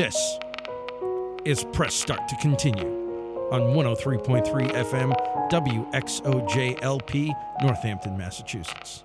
This is Press Start to Continue on 103.3 FM WXOJLP, Northampton, Massachusetts.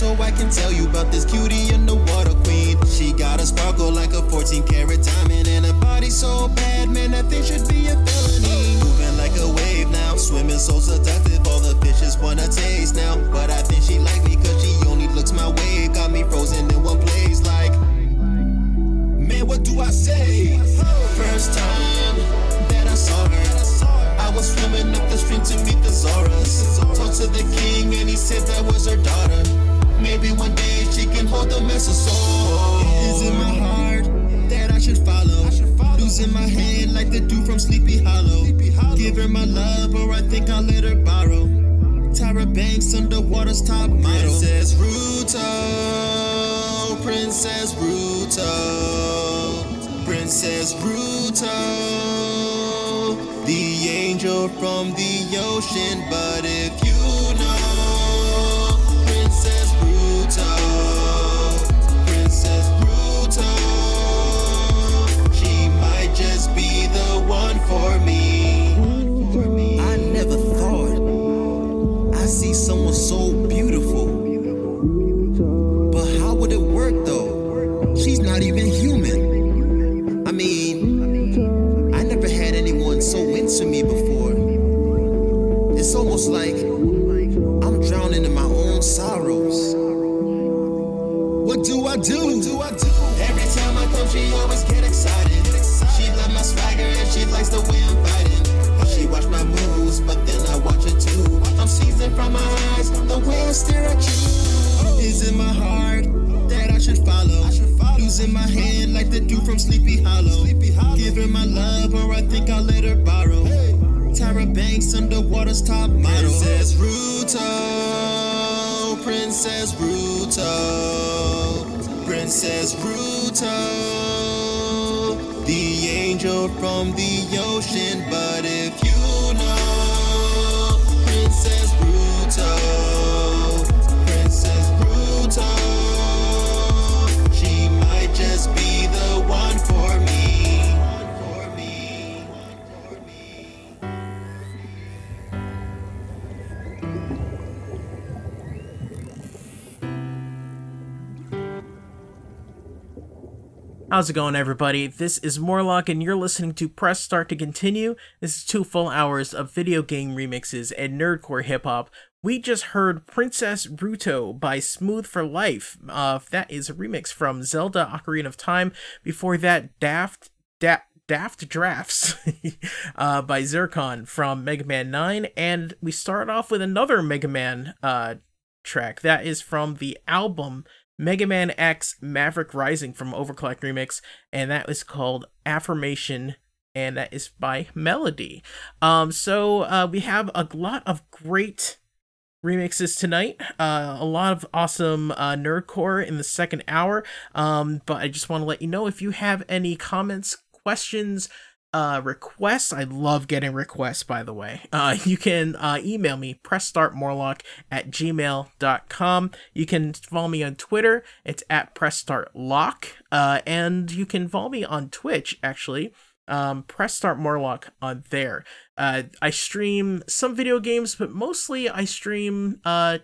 So I can tell you about this cutie underwater queen. She got a sparkle like a 14 karat diamond and a body so bad, man, that thing should be a felony. Moving like a wave now, swimming so seductive. All the fishes wanna taste now. But I think she like me cause she only looks my way. Got me frozen in one place like, man, what do I say? First time that I saw her, I was swimming up the stream to meet the Zoras. Talked to the king and he said that was her daughter. Maybe one day she can hold the mess of soul. Is in my heart that I should follow. Losing my head like the dude from Sleepy Hollow. Give her my love or I think I'll let her borrow. Tyra Banks underwater's top model. Princess Ruto, Princess Ruto, Princess Ruto, the angel from the ocean. But if you know for me. I stare at you. Is in my heart that I should follow. Losing my hand like the dude from Sleepy Hollow. Give her my love, or I think I'll let her borrow. Tyra Banks underwater's top model. Princess Ruto, Princess Ruto, Princess Ruto, the angel from the ocean. But if you know Princess Ruto, How's it going, everybody? This is Morlock, and you're listening to Press Start to Continue. This is two full hours of video game remixes and nerdcore hip hop. We just heard Princess Ruto by Smooth for Life. Uh, that is a remix from Zelda Ocarina of Time. Before that, Daft da- Daft Drafts uh, by Zircon from Mega Man 9. And we start off with another Mega Man uh, track. That is from the album Mega Man X Maverick Rising from Overclock Remix, and that was called Affirmation, and that is by Melody. Um, so uh, we have a lot of great remixes tonight. Uh, a lot of awesome uh, nerdcore in the second hour. Um, but I just want to let you know if you have any comments, questions, uh requests i love getting requests by the way uh you can uh email me pressstartmorlock at gmail.com you can follow me on twitter it's at pressstartlock uh and you can follow me on twitch actually um press start morlock on there uh i stream some video games but mostly i stream uh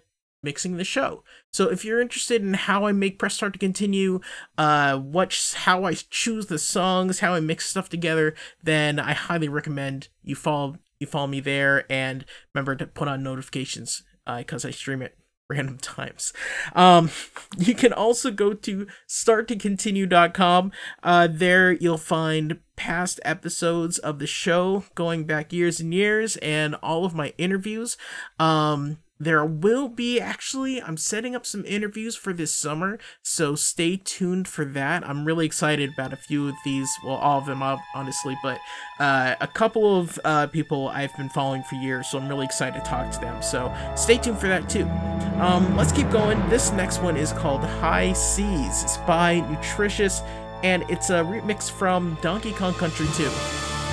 mixing the show. So if you're interested in how I make Press Start to continue, uh, what how I choose the songs, how I mix stuff together, then I highly recommend you follow you follow me there and remember to put on notifications because I stream it random times. Um, you can also go to starttocontinue.com. Uh, there you'll find past episodes of the show going back years and years and all of my interviews. Um, there will be actually i'm setting up some interviews for this summer so stay tuned for that. I'm really excited about a few of these. Well all of them honestly but uh, a couple of uh, people i've been following for years so i'm really excited to talk to them. So stay tuned for that too. Um, let's keep going. This next one is called high seas. It's by nutritious and it's a remix from donkey kong country 2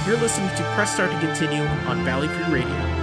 you're listening to press start to continue on valley free radio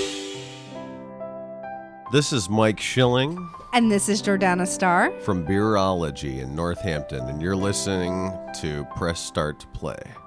This is Mike Schilling And this is Jordana Starr. from Beerology in Northampton, and you're listening to Press Start to Play.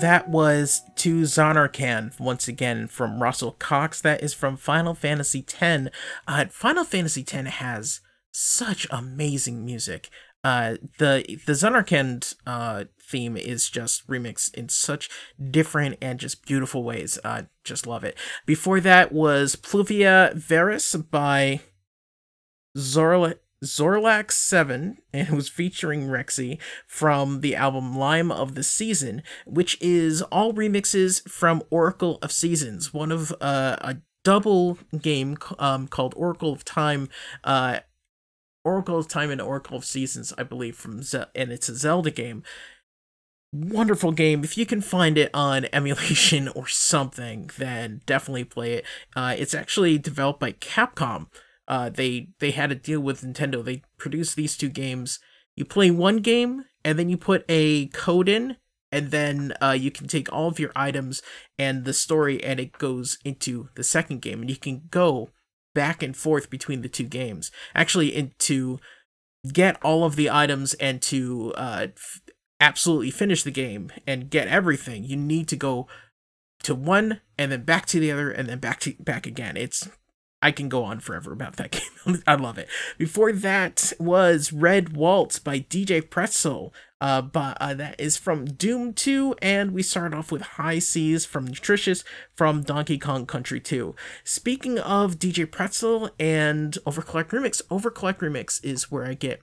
That was to Zanarkand once again from Russell Cox. That is from Final Fantasy X. Uh, Final Fantasy X has such amazing music. Uh, the the Zanarkand uh, theme is just remixed in such different and just beautiful ways. Uh, just love it. Before that was Pluvia Veris by Zorla. Zorlax 7, and it was featuring Rexy from the album Lime of the Season, which is all remixes from Oracle of Seasons, one of uh, a double game um, called Oracle of Time, uh, Oracle of Time and Oracle of Seasons, I believe, from Ze- and it's a Zelda game. Wonderful game. If you can find it on emulation or something, then definitely play it. Uh, it's actually developed by Capcom. Uh, they they had a deal with Nintendo. They produced these two games. You play one game, and then you put a code in, and then uh, you can take all of your items and the story, and it goes into the second game, and you can go back and forth between the two games. Actually, to get all of the items and to uh, f- absolutely finish the game and get everything, you need to go to one and then back to the other and then back to back again. It's I can go on forever about that game. I love it. Before that was Red Waltz by DJ Pretzel. Uh, but uh, that is from Doom 2, and we start off with High Seas from Nutritious from Donkey Kong Country 2. Speaking of DJ Pretzel and Overclock Remix, Overclock Remix is where I get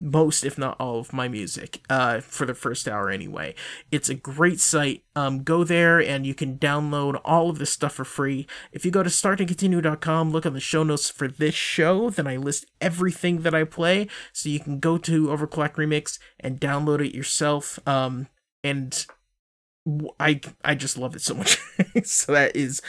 most if not all of my music uh for the first hour anyway. It's a great site. Um go there and you can download all of this stuff for free. If you go to startandcontinue.com look at the show notes for this show then i list everything that i play. So you can go to overclock remix and download it yourself. Um and I, I just love it so much. So that is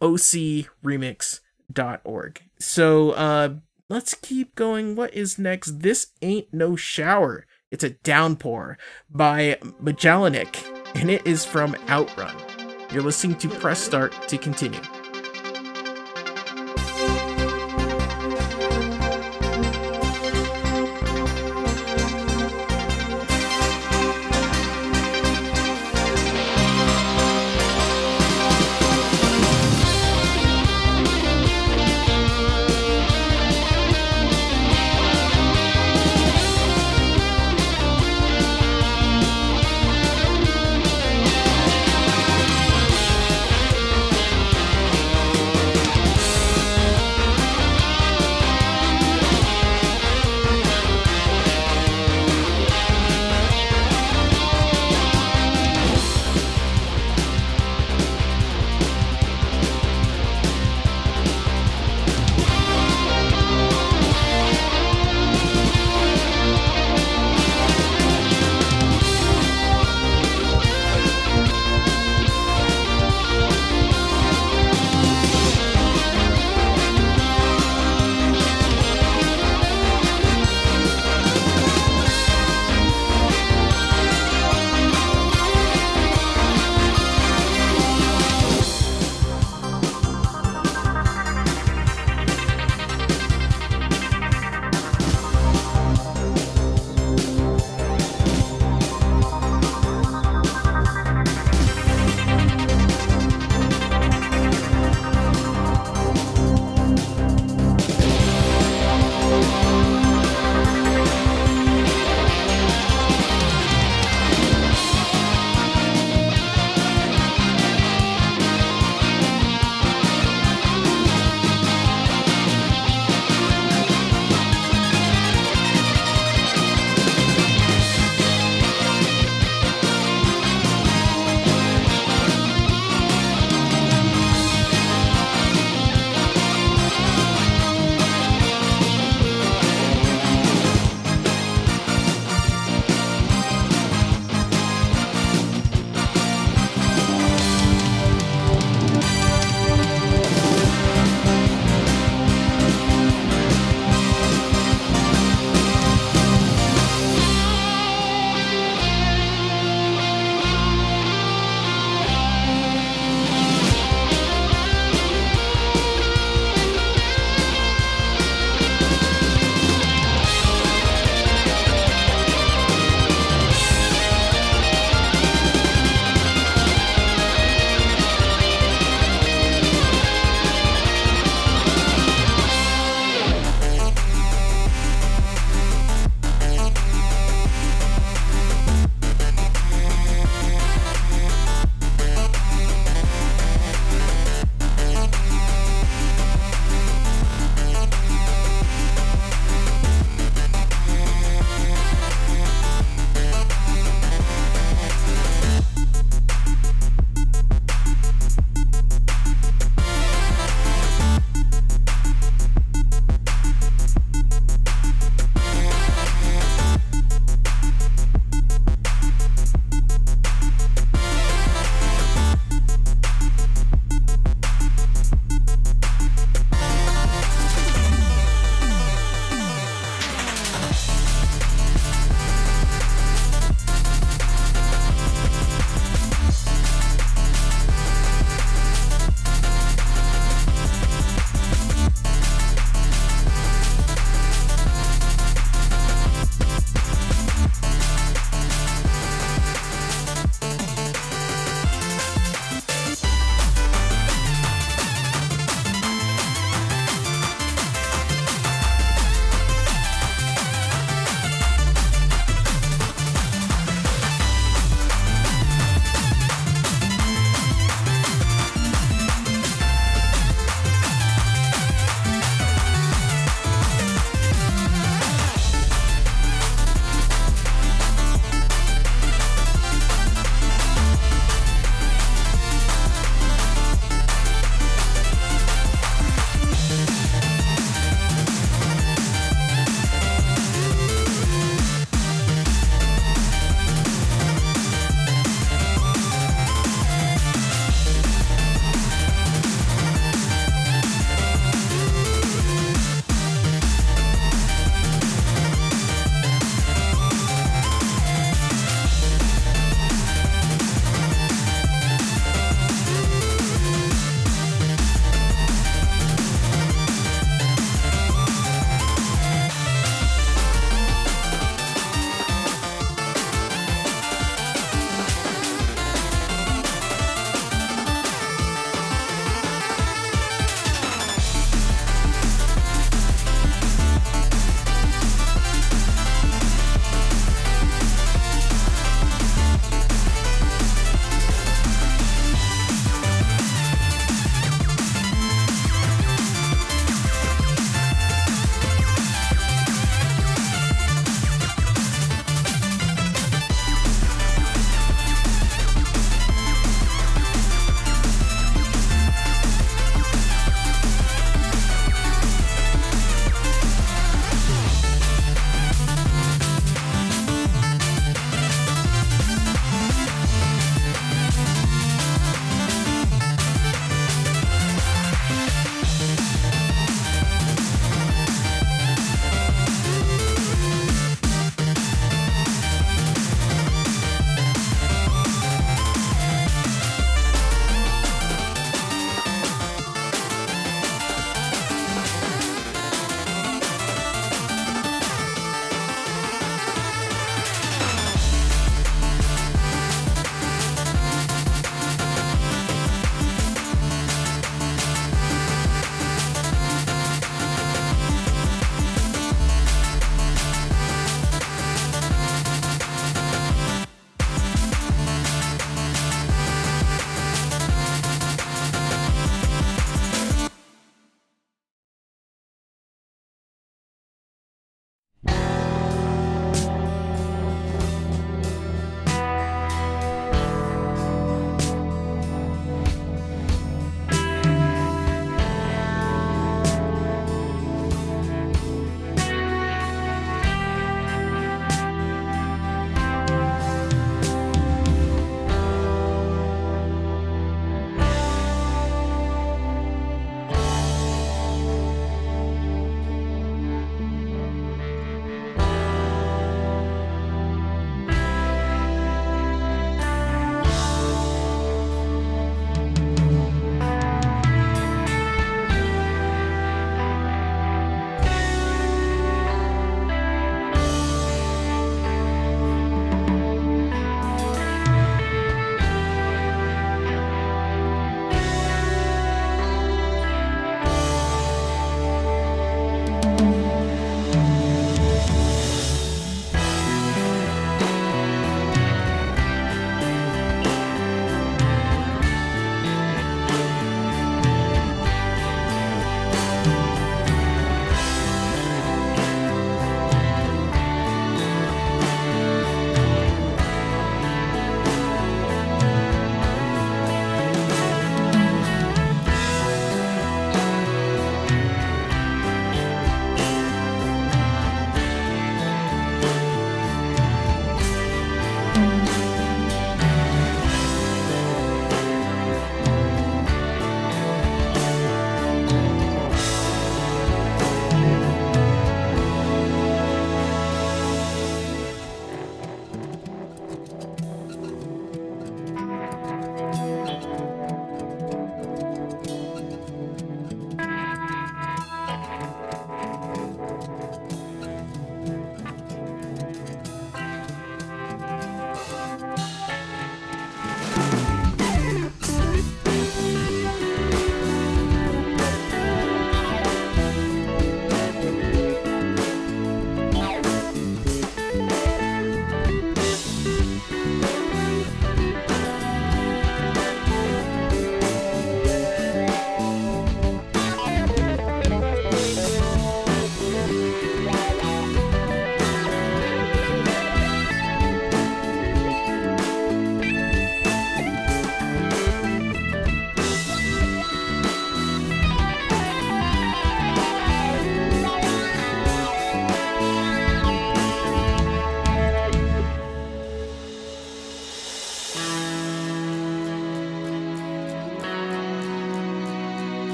ocremix.org so uh let's keep going. What is next? This Ain't No Shower. It's a downpour by Majalinik, and it is from Outrun. You're listening to Press Start to continue.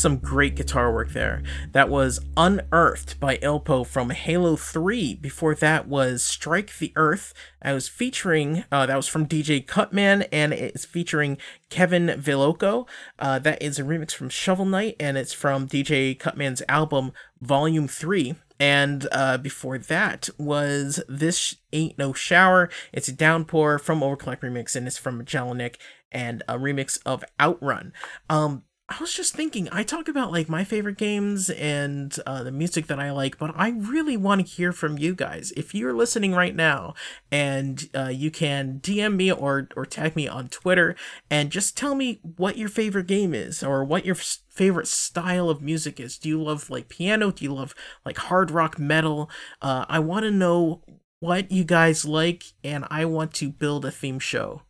Some great guitar work there. That was Unearthed by Ilpo from Halo 3. Before that was Strike the Earth. I was featuring, uh, that was from DJ Cutman, and it's featuring Kevin Villecco. Uh, that is a remix from Shovel Knight, and it's from DJ Cutman's album Volume 3. And uh, before that was This Ain't No Shower. It's a downpour from Overclock Remix, and it's from Jelinek and a remix of Outrun. Um, I was just thinking, I talk about like my favorite games and uh, the music that I like, but I really want to hear from you guys. If you're listening right now and uh, you can DM me or, or tag me on Twitter and just tell me what your favorite game is or what your f- favorite style of music is. Do you love like piano? Do you love like hard rock metal? Uh, I want to know what you guys like and I want to build a theme show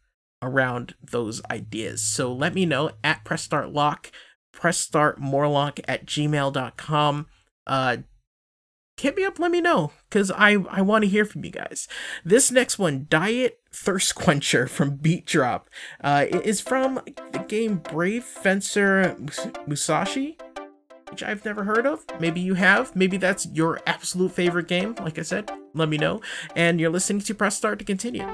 around those ideas. So let me know at press start lock, press start morlock at gmail.com. Uh, hit me up, let me know, because I, I want to hear from you guys. This next one, Diet Thirst Quencher from Beat Drop, uh, is from the game Brave Fencer Musashi, which I've never heard of. Maybe you have. Maybe that's your absolute favorite game. Like I said, let me know. And you're listening to Press Start to continue.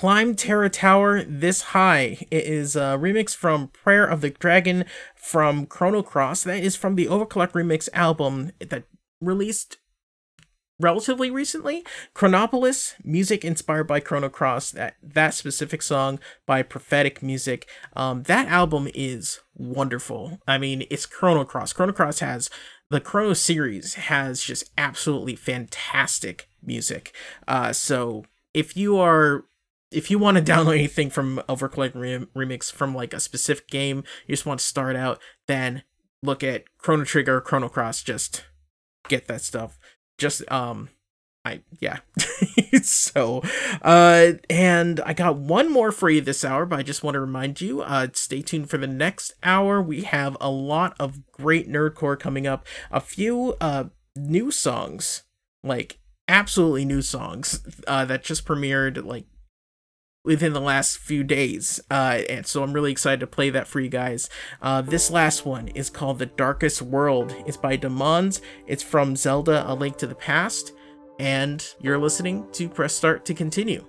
Climb Terra Tower This High. It is a remix from Prayer of the Dragon from Chrono Cross. That is from the Overclock Remix album that released relatively recently. Chronopolis, music inspired by Chrono Cross, that, that specific song by Prophetic Music. Um, that album is wonderful. I mean, it's Chrono Cross. Chrono Cross has the Chrono series has just absolutely fantastic music. Uh, so if you are if you want to download anything from Overclock Remix from like a specific game, you just want to start out, then look at Chrono Trigger, Chrono Cross. Just get that stuff just um I yeah. so uh and I got one more for you this hour, but I just want to remind you, uh stay tuned for the next hour. We have a lot of great nerdcore coming up. A few uh new songs, like absolutely new songs uh that just premiered like within the last few days. Uh, and so I'm really excited to play that for you guys. Uh, this last one is called The Darkest World. It's by Demons. It's from Zelda A Link to the Past. And you're listening to Press Start to continue.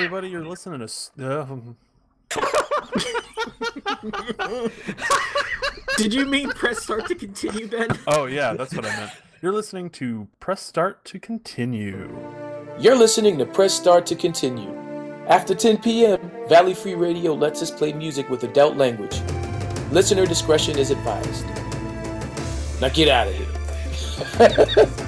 Everybody, you're listening to. s- Um, Did you mean press start to continue, Ben? oh, yeah, that's what I meant. You're listening to Press Start to Continue. You're listening to Press Start to Continue. After 10 p.m., Valley Free Radio lets us play music with adult language. Listener discretion is advised. Now get out of here.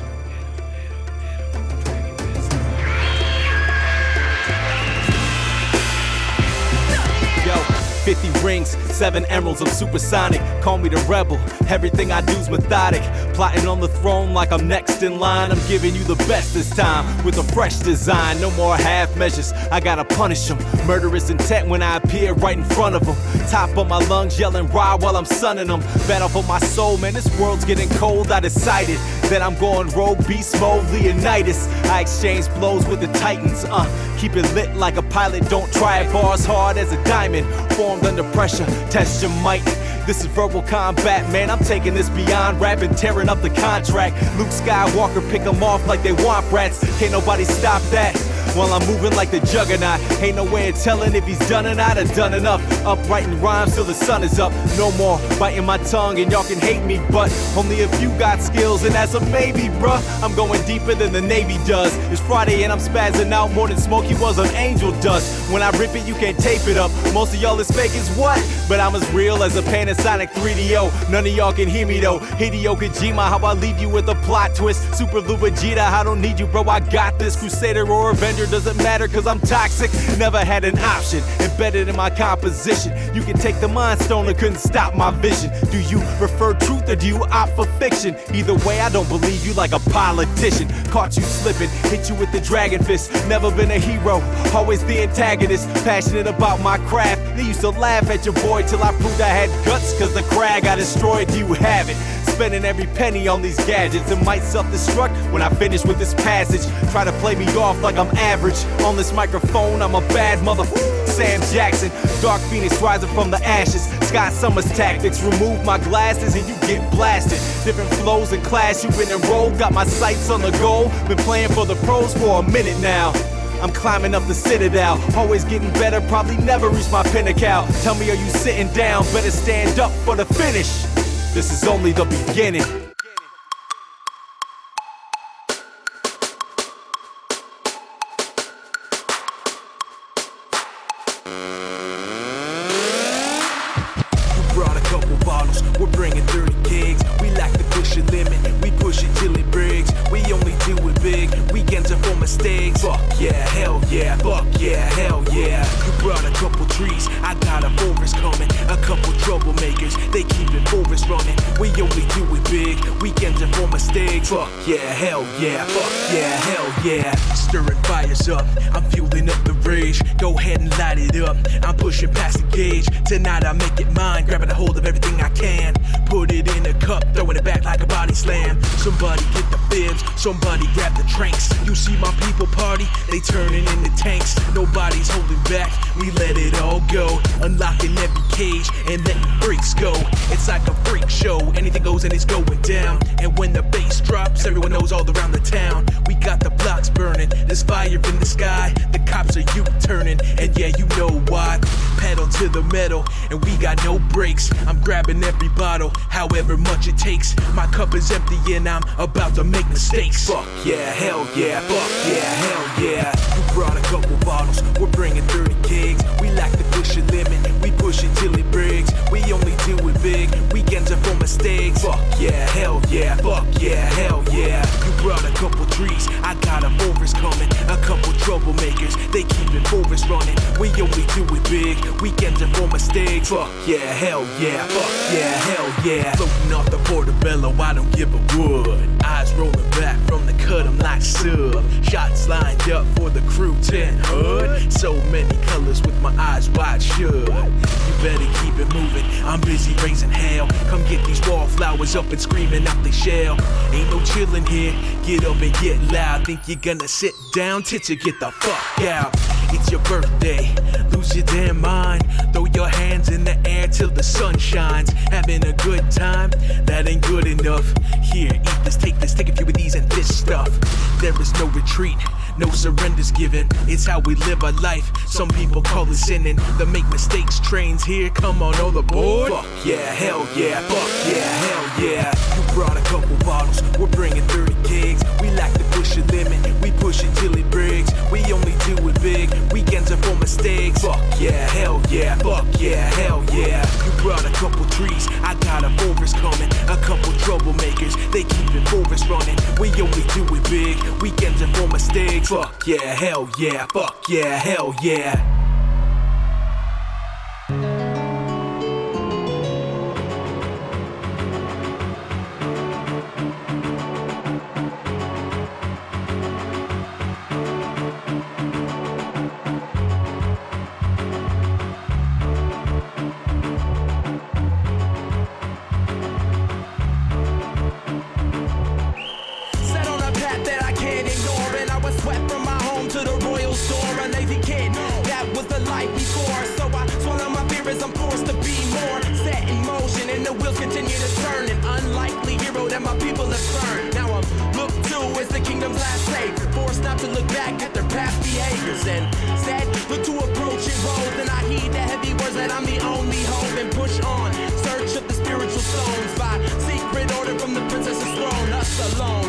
rings, 7 emeralds, I'm supersonic. Call me the rebel, everything I do's methodic. Plotting on the throne like I'm next in line. I'm giving you the best this time with a fresh design. No more half measures, I gotta punish them. Murderous intent when I appear right in front of them. Top of my lungs, yelling raw while I'm sunning them. Battle for my soul, man, this world's getting cold. I decided that I'm going rogue beast mode, Leonidas. I exchange blows with the Titans, uh. Keep it lit like a pilot, don't try it. Bars hard as a diamond, formed under pressure. Test your might. This is verbal combat, man. I'm taking this beyond rapping, tearing up the contract. Luke Skywalker, pick 'em off like they want rats. Can't nobody stop that. While I'm moving like the juggernaut, ain't no way of telling if he's done or not or done enough. Up writing rhymes till the sun is up. No more biting my tongue, and y'all can hate me, but only if you got skills, and that's a maybe, bruh. I'm going deeper than the Navy does. It's Friday and I'm spazzing out more than Smokey was on Angel Dust. When I rip it, you can't tape it up. Most of y'all is fake as what? But I'm as real as a Panasonic 3DO. None of y'all can hear me though. Hideo Kojima, how I leave you with a plot twist. Super Lou Vegeta, I don't need you, bro. I got this. Crusader or Avenger doesn't matter, cause I'm toxic. Never had an option embedded in my composition. You can take the mind stone and couldn't stop my vision. Do you prefer truth or do you opt for fiction? Either way, I don't believe you like a politician. Caught you slipping, hit you with the dragon fist. Never been a hero, always the antagonist. Passionate about my craft. They used to laugh at your boy till I proved I had guts, cause the crag I destroyed, you have it. Spending every penny on these gadgets and might self destruct when I finish with this passage. Try to play me off like I'm average. On this microphone, I'm a bad motherfucker. Sam Jackson, Dark Phoenix rising from the ashes. Scott Summers tactics, remove my glasses and you get blasted. Different flows and class, you've been enrolled. Got my sights on the goal. Been playing for the pros for a minute now. I'm climbing up the citadel, always getting better, probably never reach my pinnacle. Tell me, are you sitting down? Better stand up for the finish. This is only the beginning. Weekends are for mistakes. Fuck yeah, hell yeah, fuck yeah, hell yeah. You brought a couple trees, I got a forest coming. A couple troublemakers, they keep it forest running. We only do it big, weekends are for mistakes. Fuck yeah, hell yeah, fuck yeah, hell yeah. Stirring fires up, I'm fueling up the rage. Go ahead and light it up, I'm pushing past the gauge. Tonight I make it mine, grabbing a hold of everything I can. Put it in a cup, throwing it back like a body slam. Somebody get the fibs, somebody grab the drinks. You see my people party, they turning into tanks. Nobody's holding back, we let it all go. Unlocking every cage and letting freaks go. It's like a freak show, anything goes and it's going down. And when the bass drops, everyone knows all around the town. We got the blocks burning, there's fire in the sky. The cops are you turning, and yeah, you know why. Pedal to the metal, and we got no brakes. I'm grabbing every bottle, however much it takes. My cup is empty, and I'm about to make mistakes. Fuck yeah, hell yeah, fuck yeah, hell yeah. You brought a couple bottles, we're bringing 30 gigs. We like to push a limit, we push it till it breaks. We only do it big, weekends are for mistakes. Fuck yeah, hell yeah, fuck yeah, hell yeah. You brought a couple trees, I got a forest coming. A couple troublemakers, they keep it forest running. We only do it big, weekends are for mistakes. Fuck yeah, hell yeah, fuck yeah, hell yeah. Floating off the portobello, I don't give a wood. Eyes rolling back from the cut, I'm like sub. Shots lined up for the crew 10 hood. So many colors with my eyes wide shut. You better keep it moving, I'm busy raising hell. Come get these wallflowers up and screaming out the shell. Ain't no chillin' here, get up and get loud. Think you're gonna sit down, tits you get the fuck out. It's your birthday, lose your damn mind. Throw your hands in the air till the sun shines. Having a good time, that ain't good enough. Here, eat this, take this, take a few of these and this stuff. There is no retreat, no surrenders given. It's how we live our life. Some people call it sinning. The make mistakes trains here, come on all aboard. Fuck yeah, hell yeah, fuck yeah, hell yeah. You brought a couple bottles, we're bringing 30 gigs. We like to push a limit, we push it till it breaks. We only do it big, weekends are for mistakes. Fuck yeah, hell yeah, fuck yeah, hell yeah. You brought a couple trees, I got a forest coming. A couple troublemakers, they keep it forest running. We only do it big, weekends are for mistakes. Fuck yeah, hell yeah, fuck yeah, hell yeah. And the wheels continue to turn. An unlikely hero that my people have burned. Now I'm looked to as the kingdom's last savior. Forced not to look back at their past behaviors. And instead, look to approach and roll. Then I heed the heavy words that I'm the only hope. And push on, search of the spiritual stones. By secret order from the princess's throne. Us alone,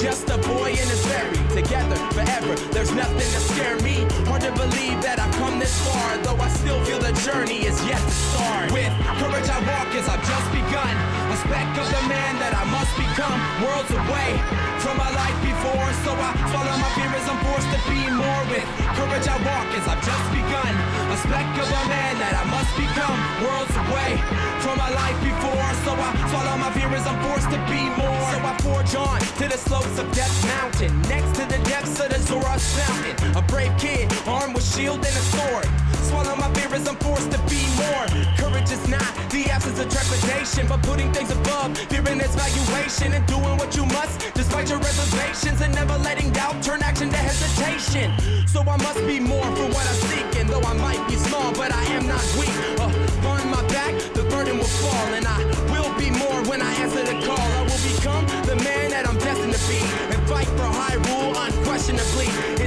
just a boy and his fairy. Together, forever, there's nothing to scare me. Hard to believe that I've come this far. Though I still feel the journey is yet to start. With courage I walk as I've just begun. A speck of the man that I must become. Worlds away from my life before. So I swallow my fear as I'm forced to be more. With courage I walk as I've just begun. A speck of a man that I must become. Worlds away from my life before. So I swallow my fear as I'm forced to be more. So I forge on to the slopes of Death Mountain. Next to the depths of the Zora's Fountain. A brave kid, armed with shield and a sword. Swallow my fear as I'm forced to be more. Courage is not the absence of trepidation, but putting things above, fearing its valuation, and doing what you must, despite your reservations, and never letting doubt turn action to hesitation. So I must be more for what I seek, and though I might be small, but I am not weak. Uh, on my back, the burden will fall, and I will be more when I answer the call. I will become the man that I'm destined to be, and fight for Hyrule unquestionably.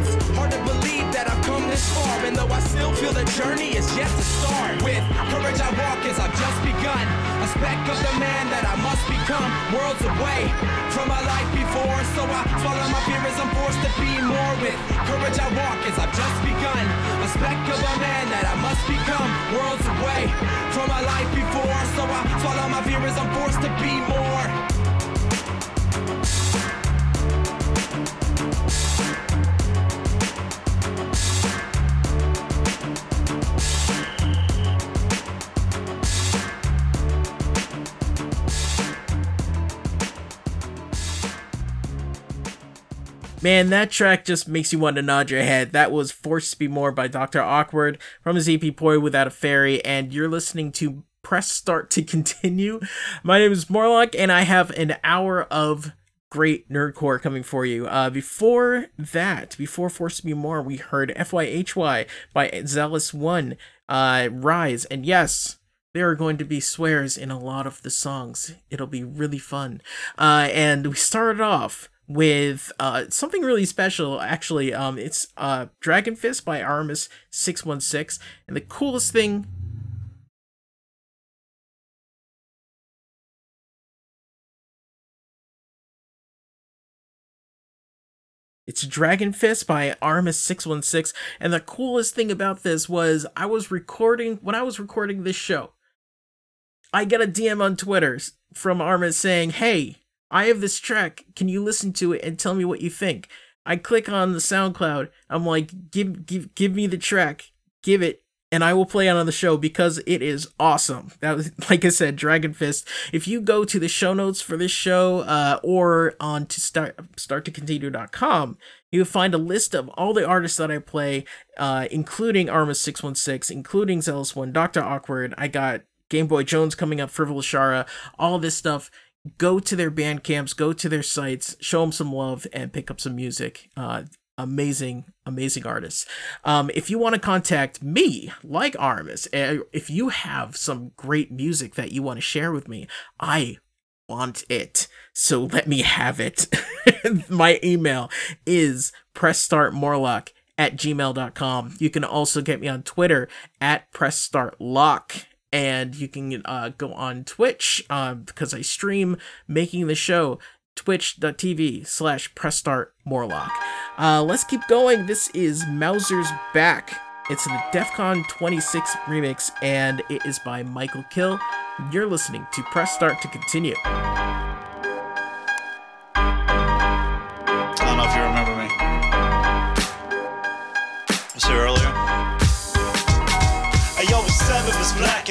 Far, and though I still feel the journey is yet to start. With courage I walk as I've just begun, a speck of the man that I must become, worlds away from my life before. So I swallow my fear as I'm forced to be more. With courage I walk as I've just begun, a speck of a man that I must become, worlds away from my life before. So I swallow my fear as I'm forced to be more. Man, that track just makes you want to nod your head. That was Forced to Be More by Dr. Awkward from his EP Poi Without a Fairy, and you're listening to Press Start to Continue. My name is Morlock, and I have an hour of great nerdcore coming for you. Uh, before that, before Forced to Be More, we heard FYHY by Zealous One, uh, Rise, and yes, there are going to be swears in a lot of the songs. It'll be really fun. Uh, and we started off with uh, something really special. Actually, um, it's uh, Dragon Fist by One Six, and the coolest thing. It's Dragon Fist by Armis 616 and the coolest thing about this was I was recording when I was recording this show I get a DM on Twitter from Armis saying, "Hey, I have this track. Can you listen to it and tell me what you think?" I click on the SoundCloud. I'm like, "Give give give me the track. Give it." And I will play it on the show because it is awesome. That was, like I said, Dragon Fist. If you go to the show notes for this show, uh, or on to start starttocontinue.com, you'll find a list of all the artists that I play, uh, including one six, including Zealous One, Doctor Awkward. I got Game Boy Jones coming up, Frivolous Shara, all this stuff. Go to their band camps, go to their sites, show them some love, and pick up some music. Uh, amazing, amazing artists. Um, if you want to contact me, like Armis, uh, if you have some great music that you want to share with me, I want it. So let me have it. My email is pressstartmorlock at gmail.com. You can also get me on Twitter at pressstartlock. And you can uh, go on Twitch uh, because I stream making the show twitch.tv slash press pressstartmorlock. Uh, let's keep going. This is Mauser's Back. It's the DEFCON 26 remix, and it is by Mikal kHill. You're listening to Press Start to continue.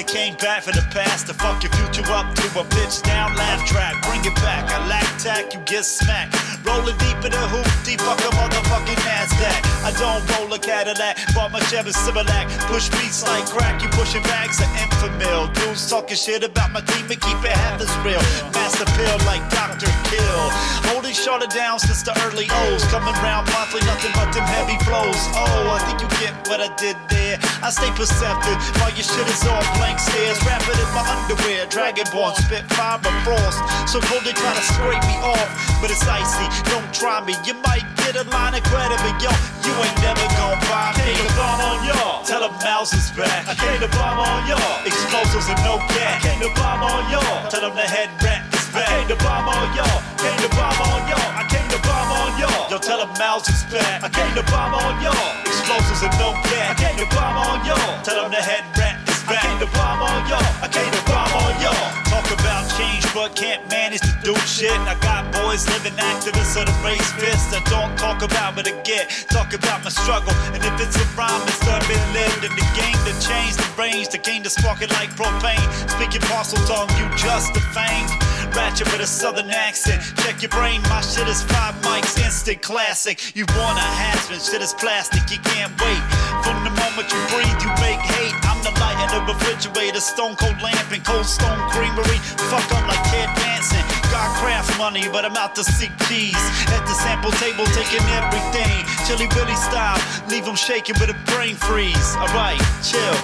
Was black. I came back for the past to fuck your future up to a bitch down laugh track. Bring it back. I lack tack, you get smacked. Rolling deep in the hoop, deep fuck a motherfucking NASDAQ. I don't roll a Cadillac, bought my Chevy Similac. Push beats like crack, you pushing bags of Enfamil. Dudes talking shit about my team and keep it half as real. Master pill like Dr. Kill. Holding shorter down since the early O's. Coming round monthly, nothing but them heavy flows. Oh, I think you get what I did there. I stay perceptive while your shit is all blank stares. Wrap it in my underwear, dragonborn, spit fire and frost. So cold they try to scrape me off, but it's icy. Don't try me, you might get a line of credit, but yo, you ain't never gonna buy me. Came to bomb on y'all, tell them mouse is back. I came to bomb on y'all, explosives and no cat. I came to bomb on y'all, tell them the head rat is back. I came to bomb on y'all, came to bomb on y'all. I came to bomb on y'all, yo, tell them mouse is back. I came to bomb on y'all, explosives and no cat. I came to bomb on y'all, tell them the head rat back. I came to bomb on y'all, I came to bomb on y'all. Talk about change, but can't manage to do shit. I got boys living activists of the race fist. I don't talk about, but I get talk about my struggle. And if it's a rhyme, it's done been lived in the game to change the range, the game to spark it like propane. Speaking Parseltongue, you just the fame. Ratchet with a southern accent. Check your brain, my shit is five mics, instant classic. You want a harassment, shit is plastic, you can't wait. From the moment you breathe, you make hate. I'm the light in the refrigerator, stone cold lamp and cold stone creamery. Fuck up like Ted Danson. Got craft money, but I'm out to seek cheese. At the sample table, taking everything. Chilly Willy style, leave them shaking with a brain freeze. Alright, chill,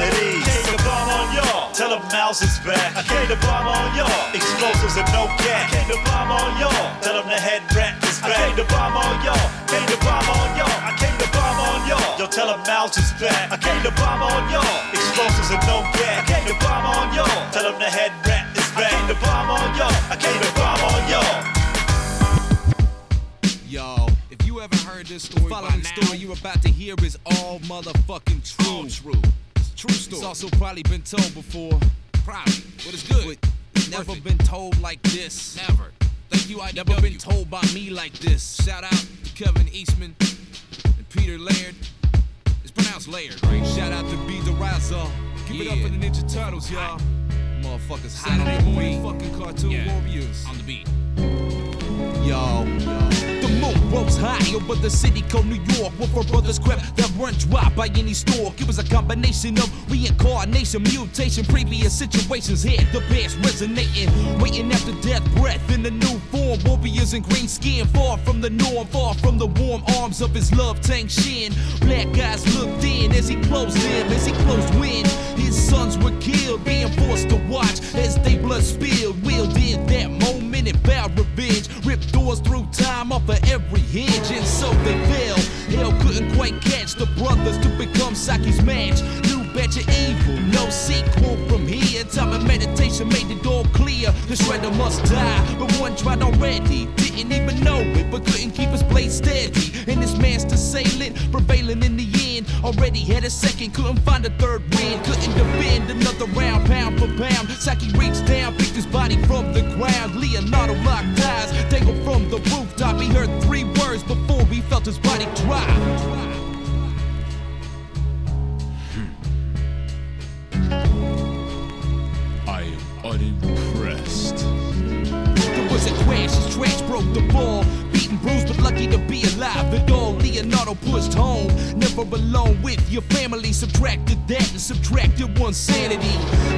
at ease. Came to bomb on y'all, tell them mouse is back. I came to bomb on y'all, explosives and no cat. I came to bomb on y'all, tell them the head rat is back. I came to bomb on y'all, came to bomb on y'all. I came to bomb on y'all, yo tell them mouse is back. I came to bomb on y'all, explosives and no cat. I came to bomb on y'all, tell them the head rat is back. I came to bomb on y'all, I came to bomb on y'all. Yo, if you ever heard this story, the following story you're about to hear is all motherfucking true. All true. It's a true story. It's also probably been told before. Probably, but it's good. But never been told like this. Never. Thank you. I never been told by me like this. Shout out to Kevin Eastman and Peter Laird. It's pronounced Laird, right? Shout out to B. DeRazzo. Give it up for the Ninja Turtles, y'all. Motherfuckers hot Saturday morning fucking cartoon warriors. On the beat. Yo, The moon rose high over the city called New York with our brothers crept that weren't dry by any store. It was a combination of reincarnation, mutation, previous situations hit the bass resonating, waiting after death breath in a new form. Warriors in green skin, far from the norm, far from the warm arms of his love Tang Shen. Black guys looked in as he closed in, as he closed when his sons were killed, being forced to watch as they blood spilled. Wielded that moment and vowed revenge, ripped doors through time off of every hinge, and so they fell. Hell couldn't quite catch the brothers to become Saki's match. New batch of evil, no sequel from here. Time and meditation made it all clear. The shredder must die, but one tried already. Didn't even know it, but couldn't keep his blade steady. And his master sailing, prevailing in the end. Already had a second, couldn't find a third win. Couldn't defend another round, pound for pound. Saki reached down, picked his body from the ground. Leonardo locked eyes, dangled from the rooftop. He heard three words before he felt his body drop. Hmm. I am unimpressed. There was a crash, his trash broke the ball. And bruised, but lucky to be alive. The all Leonardo pushed home. Never alone with your family. Subtracted that and subtracted one sanity.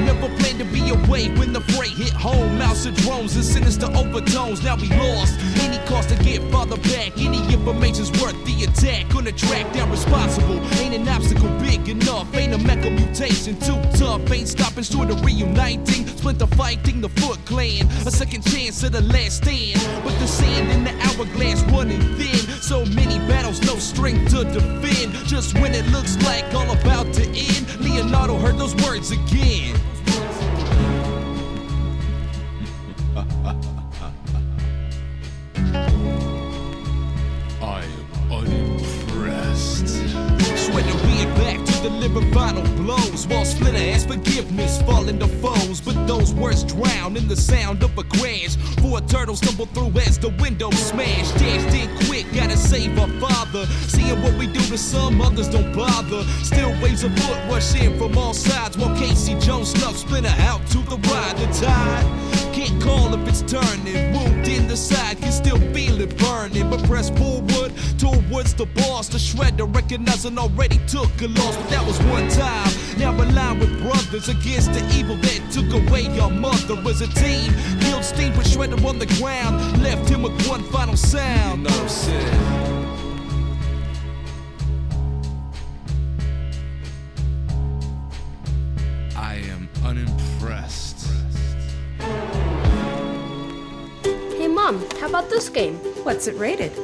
Never planned to be away when the freight hit home. Mouse of drones and sinister overtones. Now we lost. Any cost to get farther back. Any information's worth the attack. Gonna track down responsible. Ain't an obstacle big enough. Ain't a mecha mutation too tough. Ain't stopping short of reuniting. Splinter fighting the Foot Clan. A second chance at the last stand. But the sand in the hourglass running thin. So many battles, no strength to defend. Just when it looks like all about to end, Leonardo heard those words again. Deliver final blows while Splinter asks forgiveness, falling to foes. But those words drown in the sound of a crash. Four turtles stumble through as the window smash. Dashed in quick, gotta save our father. Seeing what we do to some, others don't bother. Still waves of foot rush in from all sides while Casey Jones snuffs Splinter out to the ride. The tide can't call if it's turning. Wound in the side, can still feel it burning. But press forward towards the boss. The shredder recognizing already took a loss. But that was one time. Now aligned with brothers against the evil that took away your mother. As a team, killed Steve with shredder on the ground. Left him with one final sound. You know what I'm saying? I am unimpressed. Hey, Mom, how about this game? What's it rated?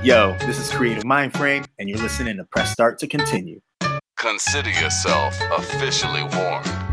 Yo, this is Creative Mindframe, and you're listening to Press Start to Continue. Consider yourself officially warned.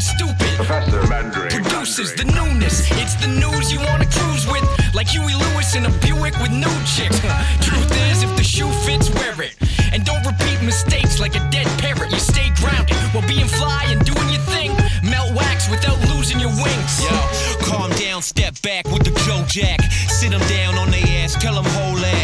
Hubris. Stupid. Professor Mandrake. Producers, the newness. It's the news you wanna cruise with. Like Huey Lewis in a Buick with new chicks. Truth is, if the shoe fits, wear it. And don't repeat mistakes like a dead parrot. You stay grounded while being fly and doing your thing. Melt wax without losing your wings. Yo, calm down, step back with the Joe Jack. Sit 'em down on their ass, tell 'em whole that.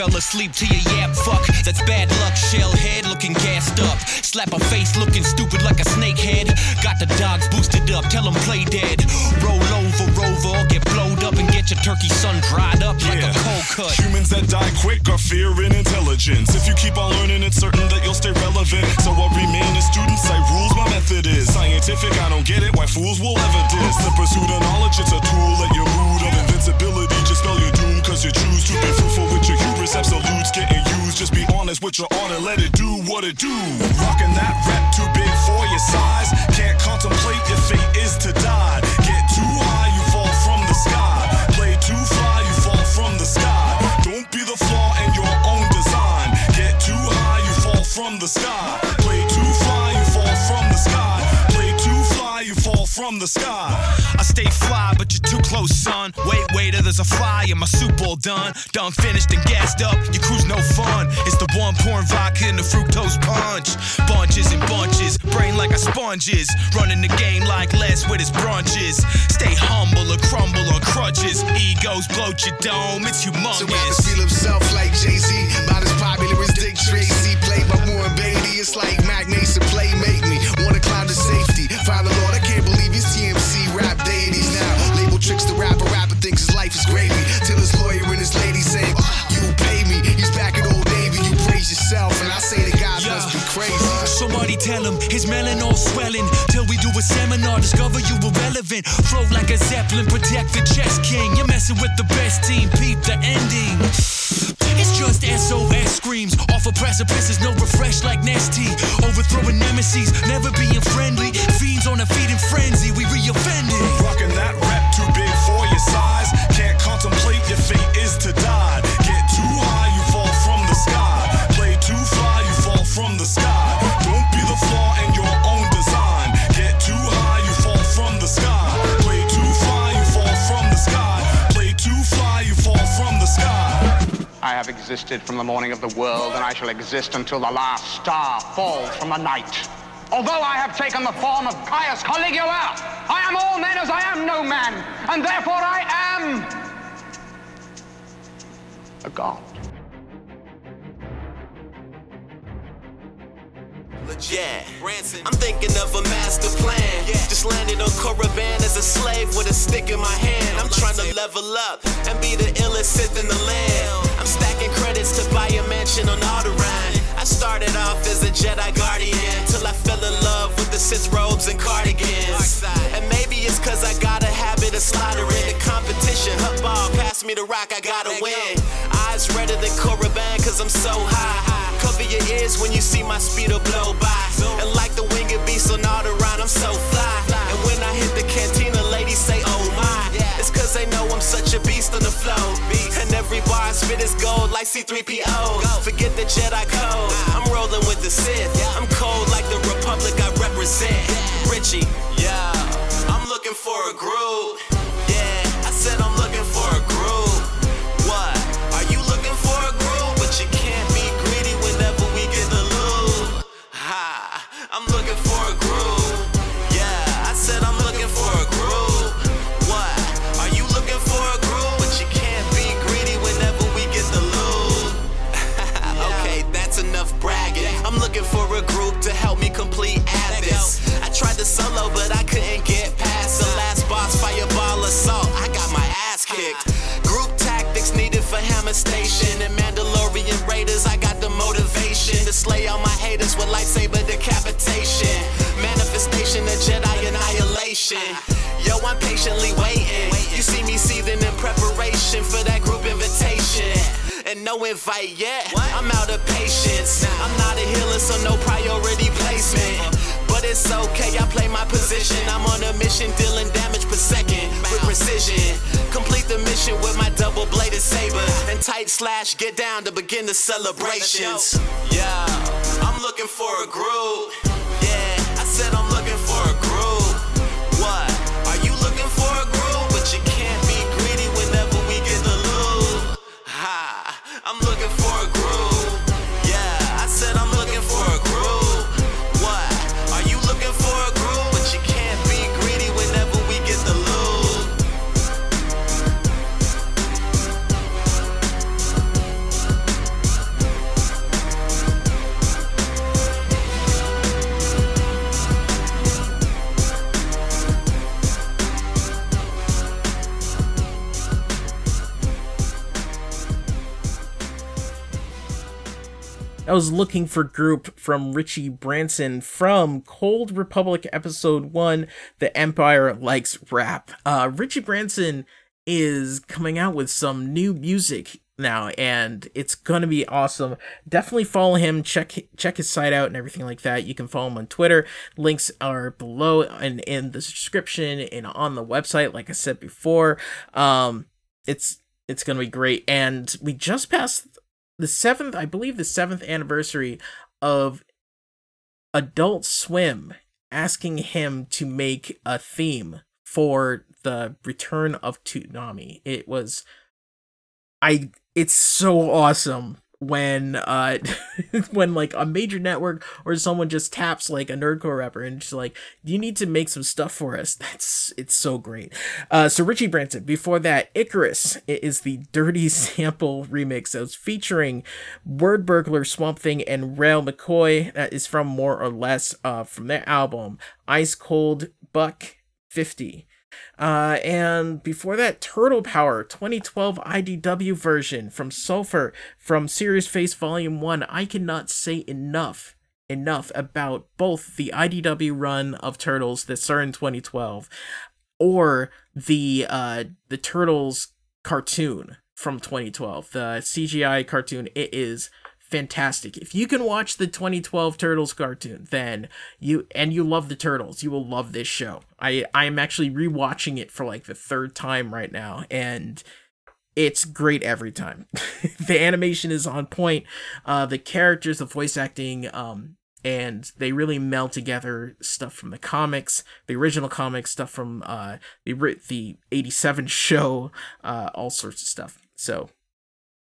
Fell asleep to your yap fuck. That's bad luck, shell head looking gassed up. Slap a face looking stupid like a snake head. Got the dogs boosted up, tell 'em play dead. Roll over, rover, or get blowed up and get your turkey sun dried up like a cold cut. Humans that die quick are fear and intelligence. If you keep on learning, it's certain that you'll stay relevant. So I'll remain a student, cite rules, my method is scientific. I don't get it, why fools will ever diss. The pursuit of knowledge, it's a tool that your mood of Absolutes getting used. Just be honest with your honor, let it do what it do. Rocking that rep too big for your size. Can't contemplate your fate is to die. Get too high, you fall from the sky. Play too fly, you fall from the sky. Don't be the flaw in your own design. Get too high, you fall from the sky. Play too fly, you fall from the sky. Play too fly, you fall from the sky. But you're too close, son. Wait, waiter, there's a fly in my soup all done. Done finished and gassed up. Your crew's no fun. It's the one pouring vodka in the fructose punch. Bunches and bunches, brain like a sponge is. Running the game like Les with his brunches. Stay humble or crumble on crutches. Egos bloat your dome, it's humongous. So rappers feel himself like Jay-Z, about as popular as Dick Tracy. Played by Warren Beatty, it's like Mac Mason play make me. Wanna climb to safety. Father Lord, tricks the rapper, rapper thinks his life is gravy. Till his lawyer and his lady say, ah, You pay me. He's back at Old Navy, you praise yourself. And I say the guys must be crazy. Uh, somebody tell him his melon all swelling. Till we do a seminar, discover you irrelevant. Float like a zeppelin, protect the chess king. You're messing with the best team, peep the ending. It's just SOS screams off of precipices, no refresh like Nesty. Overthrowing MCs never being friendly. Fiends on a feeding frenzy, we re-offended. Rocking that existed from the morning of the world, and I shall exist until the last star falls from the night. Although I have taken the form of Caius Caligula, I am all men as I am no man, and therefore I am a god. Yeah, I'm thinking of a master plan. Just landed on Korriban as a slave with a stick in my hand. I'm trying to level up and be the illest Sith in the land. I'm stacking credits to buy a mansion on Alderaan. I started off as a Jedi Guardian till I fell in love with the Sith robes and cardigans. And maybe it's cause I got a habit of slaughtering the competition. Huttball, pass me the rock, I gotta win. Eyes redder than Korriban cause I'm so high. Your ears when you see my speeder blow by. And like the winged beast on Alderaan, I'm so fly. And when I hit the cantina, ladies say, oh my. It's cause they know I'm such a beast on the flow. And every bar I spit is gold like C3PO. Forget the Jedi code. I'm rolling with the Sith. I'm cold like the Republic I represent. Richie, yeah. I'm looking for a groove. Kicked. Group tactics needed for Hammer Station and Mandalorian Raiders. I got the motivation to slay all my haters with lightsaber decapitation. Manifestation of Jedi annihilation. Yo, I'm patiently waiting. You see me seething in preparation for that group invitation. And no invite yet. I'm out of patience. I'm not a healer, so no priority placement. But it's okay, I play my position. I'm on a mission, dealing damage per second with precision. Complete the mission with my double bladed saber. And tight slash, get down to begin the celebrations. Yeah, I'm looking for a groove. I was looking for group from Richie Branson from Cold Republic episode 1 The Empire Likes Rap. Uh Richie Branson is coming out with some new music now and it's to be awesome. Definitely follow him, check check his site out and everything like that. You can follow him on Twitter. Links are below and in the description and on the website like I said before. Um it's it's to be great and we just passed the seventh, I believe, the seventh anniversary of Adult Swim asking him to make a theme for the return of Toonami. It was, I, it's so awesome when uh when like a major network or someone just taps like a nerdcore rapper and just like you need to make some stuff for us. That's it's so great. Uh so richie branson before that icarus is the dirty sample remix that was featuring word burglar swamp thing and rail mccoy. That is from more or less uh from their album ice cold buck 50 uh, and before that, Turtle Power 2012 IDW version from Sulfur from Serious Face Volume 1. I cannot say enough enough about both the IDW run of Turtles that started in 2012 or the uh the Turtles cartoon from 2012. The CGI cartoon it is fantastic. If you can watch the 2012 Turtles cartoon, then you and you love the Turtles, you will love this show. I I'm actually rewatching it for like the third time right now and it's great every time. the animation is on point. Uh the characters, the voice acting um and they really meld together stuff from the comics, the original comics, stuff from uh the the 87 show, uh all sorts of stuff. So,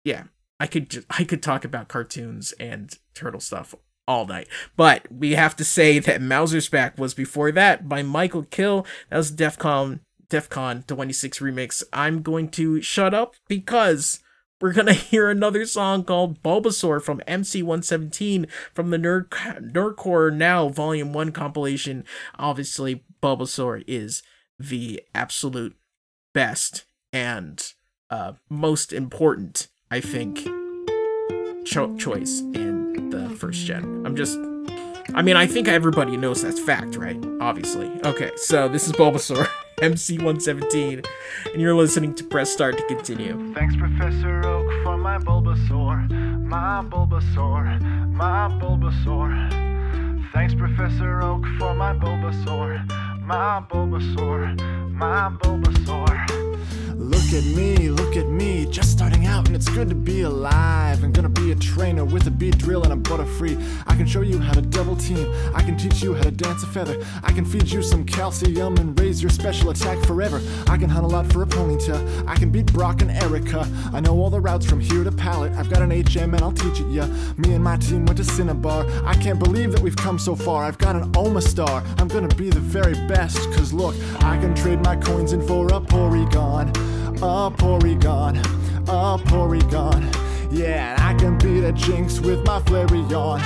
yeah, I could just, I could talk about cartoons and turtle stuff all night. But we have to say that Mauser's Back was before that by Mikal kHill. That was DEFCON DEFCON 26 remix. I'm going to shut up because we're gonna hear another song called Bulbasaur from MC117 from the Nerd Nerdcore Now Volume 1 compilation. Obviously, Bulbasaur is the absolute best and uh, most important, I think, cho- choice in the first gen. I'm just. I mean, I think everybody knows that's fact, right? Obviously. Okay, so this is Bulbasaur, MC117, and you're listening to Press Start to continue. Thanks, Professor Oak, for my Bulbasaur, my Bulbasaur, my Bulbasaur. Thanks, Professor Oak, for my Bulbasaur, my Bulbasaur, my Bulbasaur. Look at me, look at me, just starting out, and it's good to be alive. I'm gonna be a trainer with a Beedrill and a Butterfree. I can show you how to double team, I can teach you how to dance a feather. I can feed you some calcium and raise your special attack forever. I can hunt a lot for a ponyta, I can beat Brock and Erika. I know all the routes from here to Pallet. I've got an HM and I'll teach it ya. Me and my team went to Cinnabar. I can't believe that we've come so far. I've got an Omastar. I'm gonna be the very best, cause look, I can trade my coins in for a Porygon a Porygon, a Porygon. Yeah, and I can beat a Jynx with my Flareon,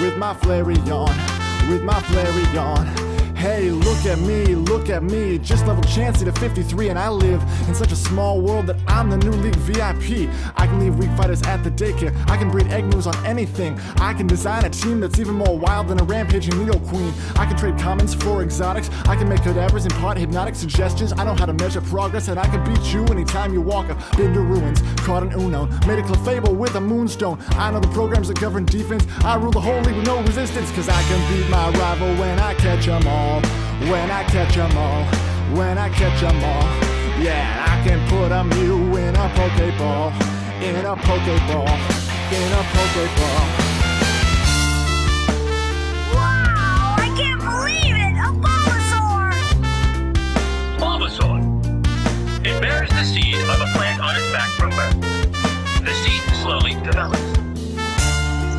with my Flareon, with my Flareon. Hey, look at me, look at me. Just level Chansey to 53, and I live in such a small world that I'm the new league VIP. I can leave weak fighters at the daycare. I can breed egg moves on anything. I can design a team that's even more wild than a rampaging Nidoqueen. I can trade commons for exotics. I can make cadavers impart hypnotic suggestions. I know how to measure progress, and I can beat you anytime you walk up. Been to ruins, caught an Uno, made a Clefable with a moonstone. I know the programs that govern defense. I rule the whole league with no resistance, cause I can beat my rival when I catch 'em all. When I catch 'em all, when I catch 'em all. Yeah, I can put a Mew in a Pokeball, in a Pokeball, in a Pokeball. Wow, I can't believe it! A Bulbasaur! Bulbasaur. It bears the seed of a plant on its back from birth. The seed slowly develops.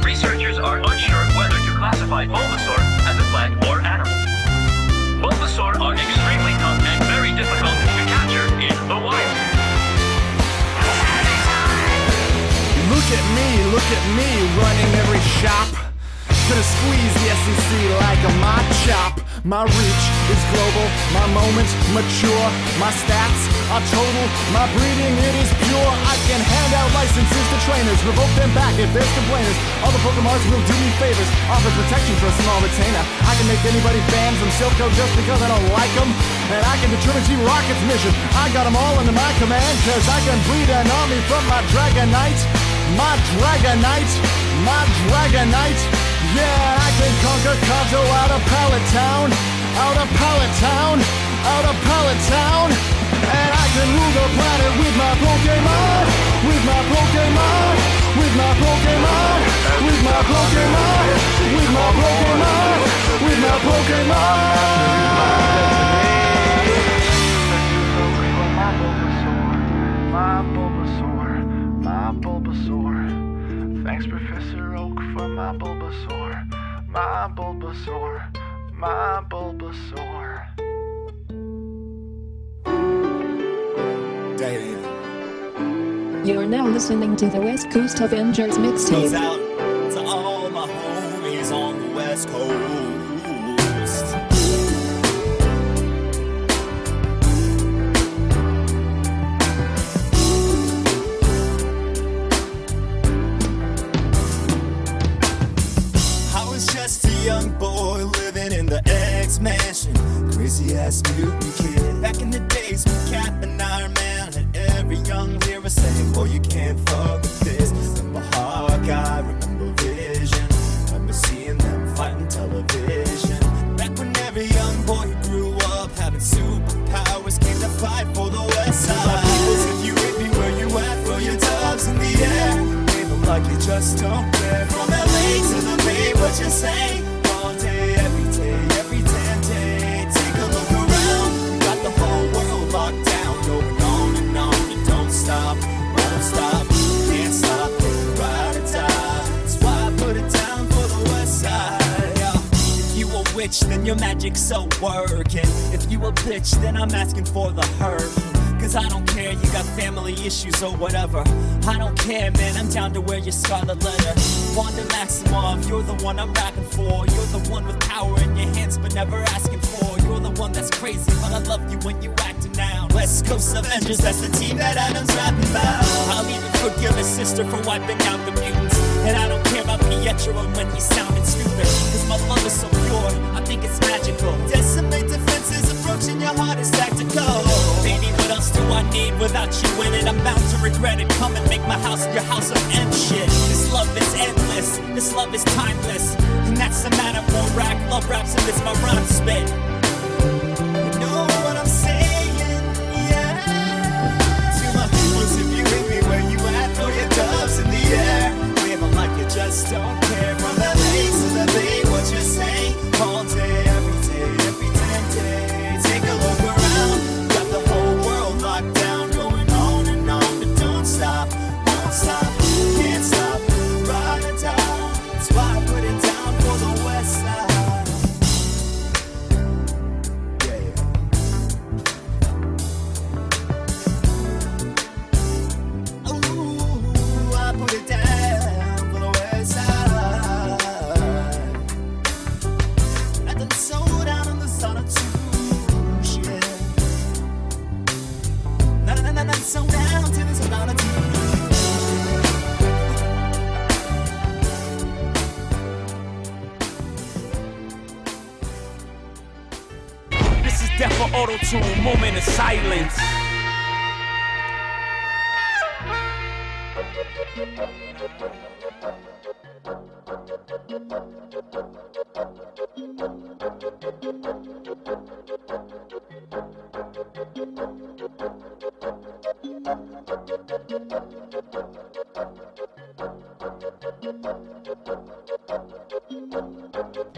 Researchers are unsure whether to classify Bulbasaur Bulbasaur are extremely tough and very difficult to capture in the wild. Look at me, look at me, running every shop. Gonna squeeze the SEC like a chop. My reach is global, my moment mature. My stats are total, my breeding it is pure. I can hand out licenses to trainers, revoke them back if there's complainers. All the Pokemon's will do me favors, offer protection for a small retainer. I can make anybody banned from Silph Co just because I don't like them. And I can determine Team Rocket's mission. I got them all under my command, cause I can breed an army from my Dragonite. My Dragonite, my Dragonite. Yeah, I can conquer Kanto out of Pallet Town, out of Pallet Town, out of Pallet Town. And I can rule the planet with my Pokemon, with my Pokemon, with my Pokemon, with my Pokemon, with my Pokemon, with my Pokemon. My Bulbasaur, my Bulbasaur. Thanks, Professor Oak, for my Bulbasaur, my Bulbasaur, my Bulbasaur. Damn. You're now listening to the West Coast Avengers mixtape. Goes mixtape. out to all my homies on the West Coast. Issues or whatever. I don't care, man, I'm down to wear your scarlet letter. Wanda Maximoff, you're the one I'm rapping for. You're the one with power in your hands, but never asking for. You're the one that's crazy, but I love you when you acting now. West Coast Avengers, that's the team that Adam's rapping about. I'll even forgive his sister for wiping out the mutants. And I don't care about Pietro and when he's sounding stupid. Cause my love is so pure, I think it's magical. Decimate defenses, approaching your heart is tactical. Baby, what else do I need without you in it? Bound to regret it. Come and make my house your house of M shit. This love is endless, this love is timeless. And that's the matter, more rack, love raps, and it's my rhyme spit.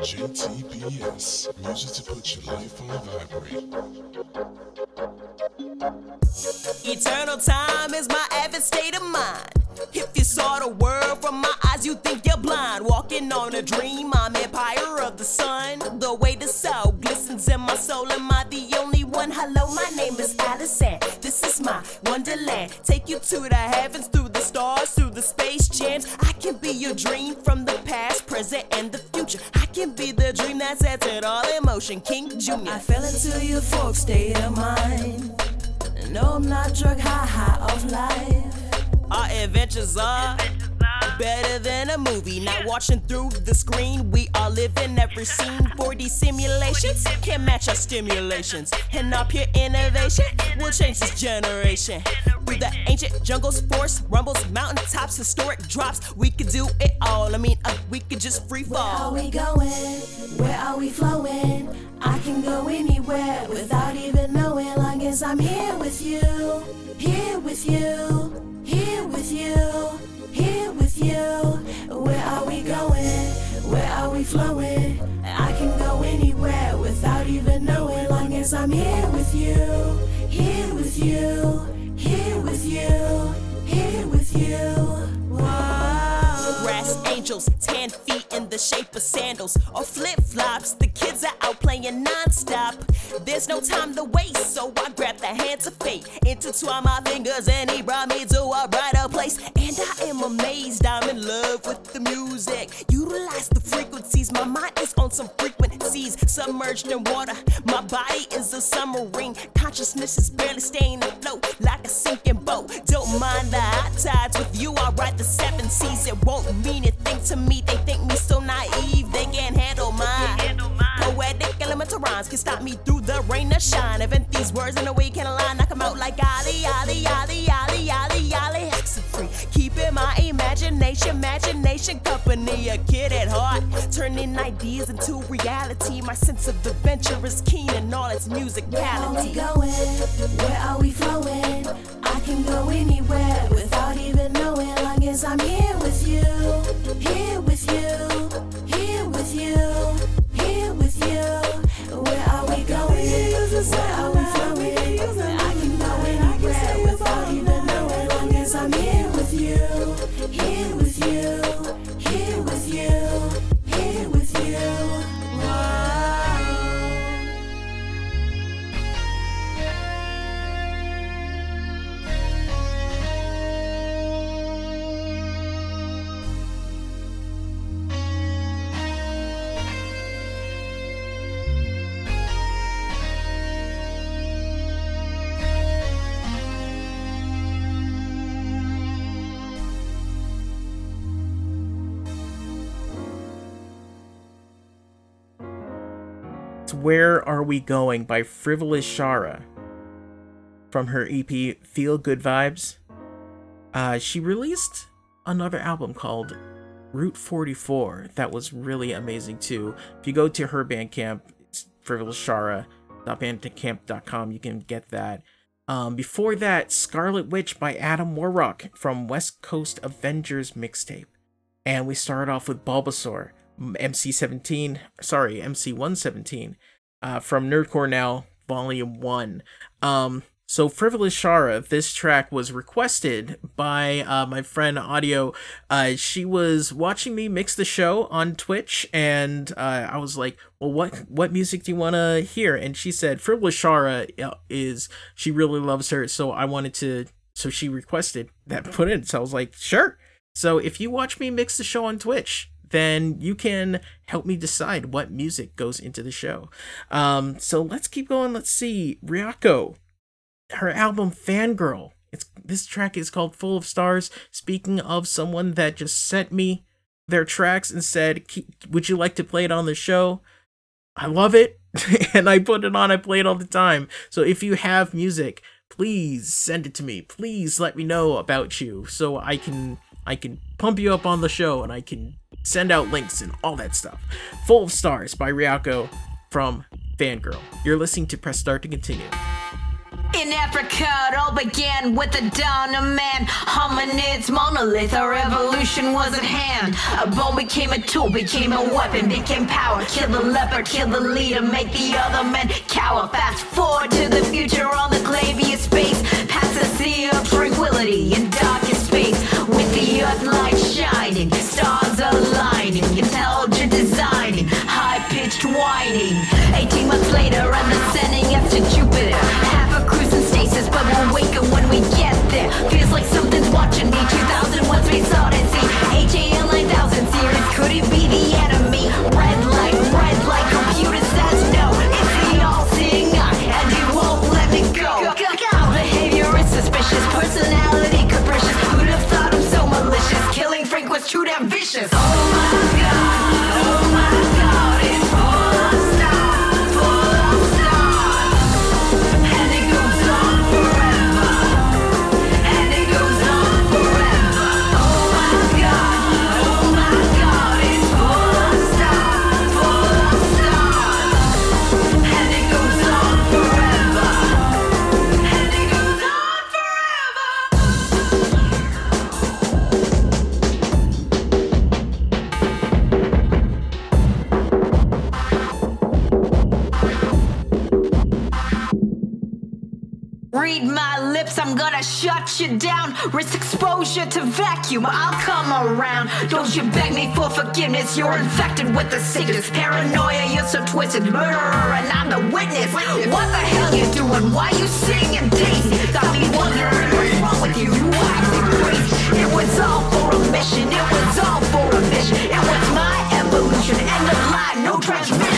JTBS, music to put your life on vibrate. Eternal time is my avid state of mind. If you saw the world from my eyes, you think you're blind. Walking on a dream, I'm empire of the sun. The way the soul glistens in my soul, am I the only one? Hello, my name is Allison. This is my wonderland. Take you to the heavens, through the stars, through the space jams. I can be your dream from the past, present, and the that sets it all in motion. King Jr. I fell into your folk state of mind. No, I'm not drug high, high off life. Our adventures are better than a movie. Not watching through the screen, we are living every scene. 4D simulations can't match our stimulations. And our pure innovation will change this generation. Through the ancient jungles, forest rumbles, mountaintops, historic drops, we could do it all. I mean, uh, we could just free fall. Where are we going? Where are we flowing? I can go anywhere without even knowing, long as I'm here with you, here with you, here with you, here with you. Where are we going? Where are we flowing? I can go anywhere without even knowing, long as I'm here with you, here with you, here with you, here with you. Whoa. Grass angels, tan feet in the shape of sandals or flip flops. The kids are out playing non-stop. There's no time to waste, so I grab the hands of fate, intertwine my fingers, and he brought me to a brighter place. And I am amazed, I'm in love with the music. Utilize the frequencies, my mind is on some frequencies, submerged in water. My body is a submarine, consciousness is barely staying afloat like a sinking boat. Don't mind the hot tides with you, I ride the seven seas. It won't mean a thing to me. They think me so naive, they can't handle mine. Poetic elemental rhymes can stop me through the rain or shine. Event these words in a way can align, knock 'em out like Ali, Ali, Ali, Ali, Ali, Ali. nice Keeping my imagination, imagination company. A kid at heart, turning ideas into reality. My sense of adventure is keen in all its musicality. Where are we going? Where are we flowing? I can go anywhere without even knowing. Long as I'm here with you, here with you, here with you, here with you. Where are we going? Where are we flowing? I can go anywhere without even knowing. Long as I'm here Where Are We Going by Frivolous Shara from her EP Feel Good Vibes. Uh, she released another album called Route 44 that was really amazing too. If you go to her Bandcamp, it's frivolousshara.bandcamp.com, you can get that. Um, before that, Scarlet Witch by Adam WarRock from West Coast Avengers mixtape. And we started off with Bulbasaur, MC17, sorry, MC117, uh, from Nerdcore Now, Volume 1. Um, so, Frivolous Shara, this track was requested by uh, my friend Audio. Uh, she was watching me mix the show on Twitch, and uh, I was like, "Well, what what music do you want to hear?" And she said, "Frivolous Shara uh, is she really loves her." So I wanted to, so she requested that put in. So I was like, "Sure." So if you watch me mix the show on Twitch, then you can help me decide what music goes into the show. Um, so let's keep going. Let's see, Ryako her album Fangirl. It's this track is called Full of Stars. Speaking of someone that just sent me their tracks and said, "Would you like to play it on the show?" I love it, and I put it on. I play it all the time. So if you have music, please send it to me. Please let me know about you so I can I can pump you up on the show and I can send out links and all that stuff. Full of Stars by Ryako from Fangirl. You're listening to Press Start to continue. In Africa, it all began with the dawn of man. Hominids, monolith, our revolution was at hand. A bone became a tool, became a weapon, became power. Kill the leopard, kill the leader, make the other men cower. Fast forward to the future on the Clavius space. Past the sea of tranquility in darkest space. With the earth light shining, stars aligning, intelligent designing, high pitched whining. 18 months later, I'm ascending up to Jupiter. Half a cruise in stasis, but we'll wake up when we get there. Feels like something's watching me. 2001 Space Odyssey. HAL 9000 series. Could it be the enemy? Too damn vicious. Oh my Read my lips, I'm gonna shut you down. Risk exposure to vacuum, I'll come around. Don't you beg me for forgiveness, you're infected with the sickness. Paranoia, you're so twisted. Murderer, and I'm the witness. What the hell you doing? Why you singing Daisy? Got me wondering what's wrong with you. You acting crazy. It was all for a mission, it was all for a mission. It was my evolution, end of line, no transmission.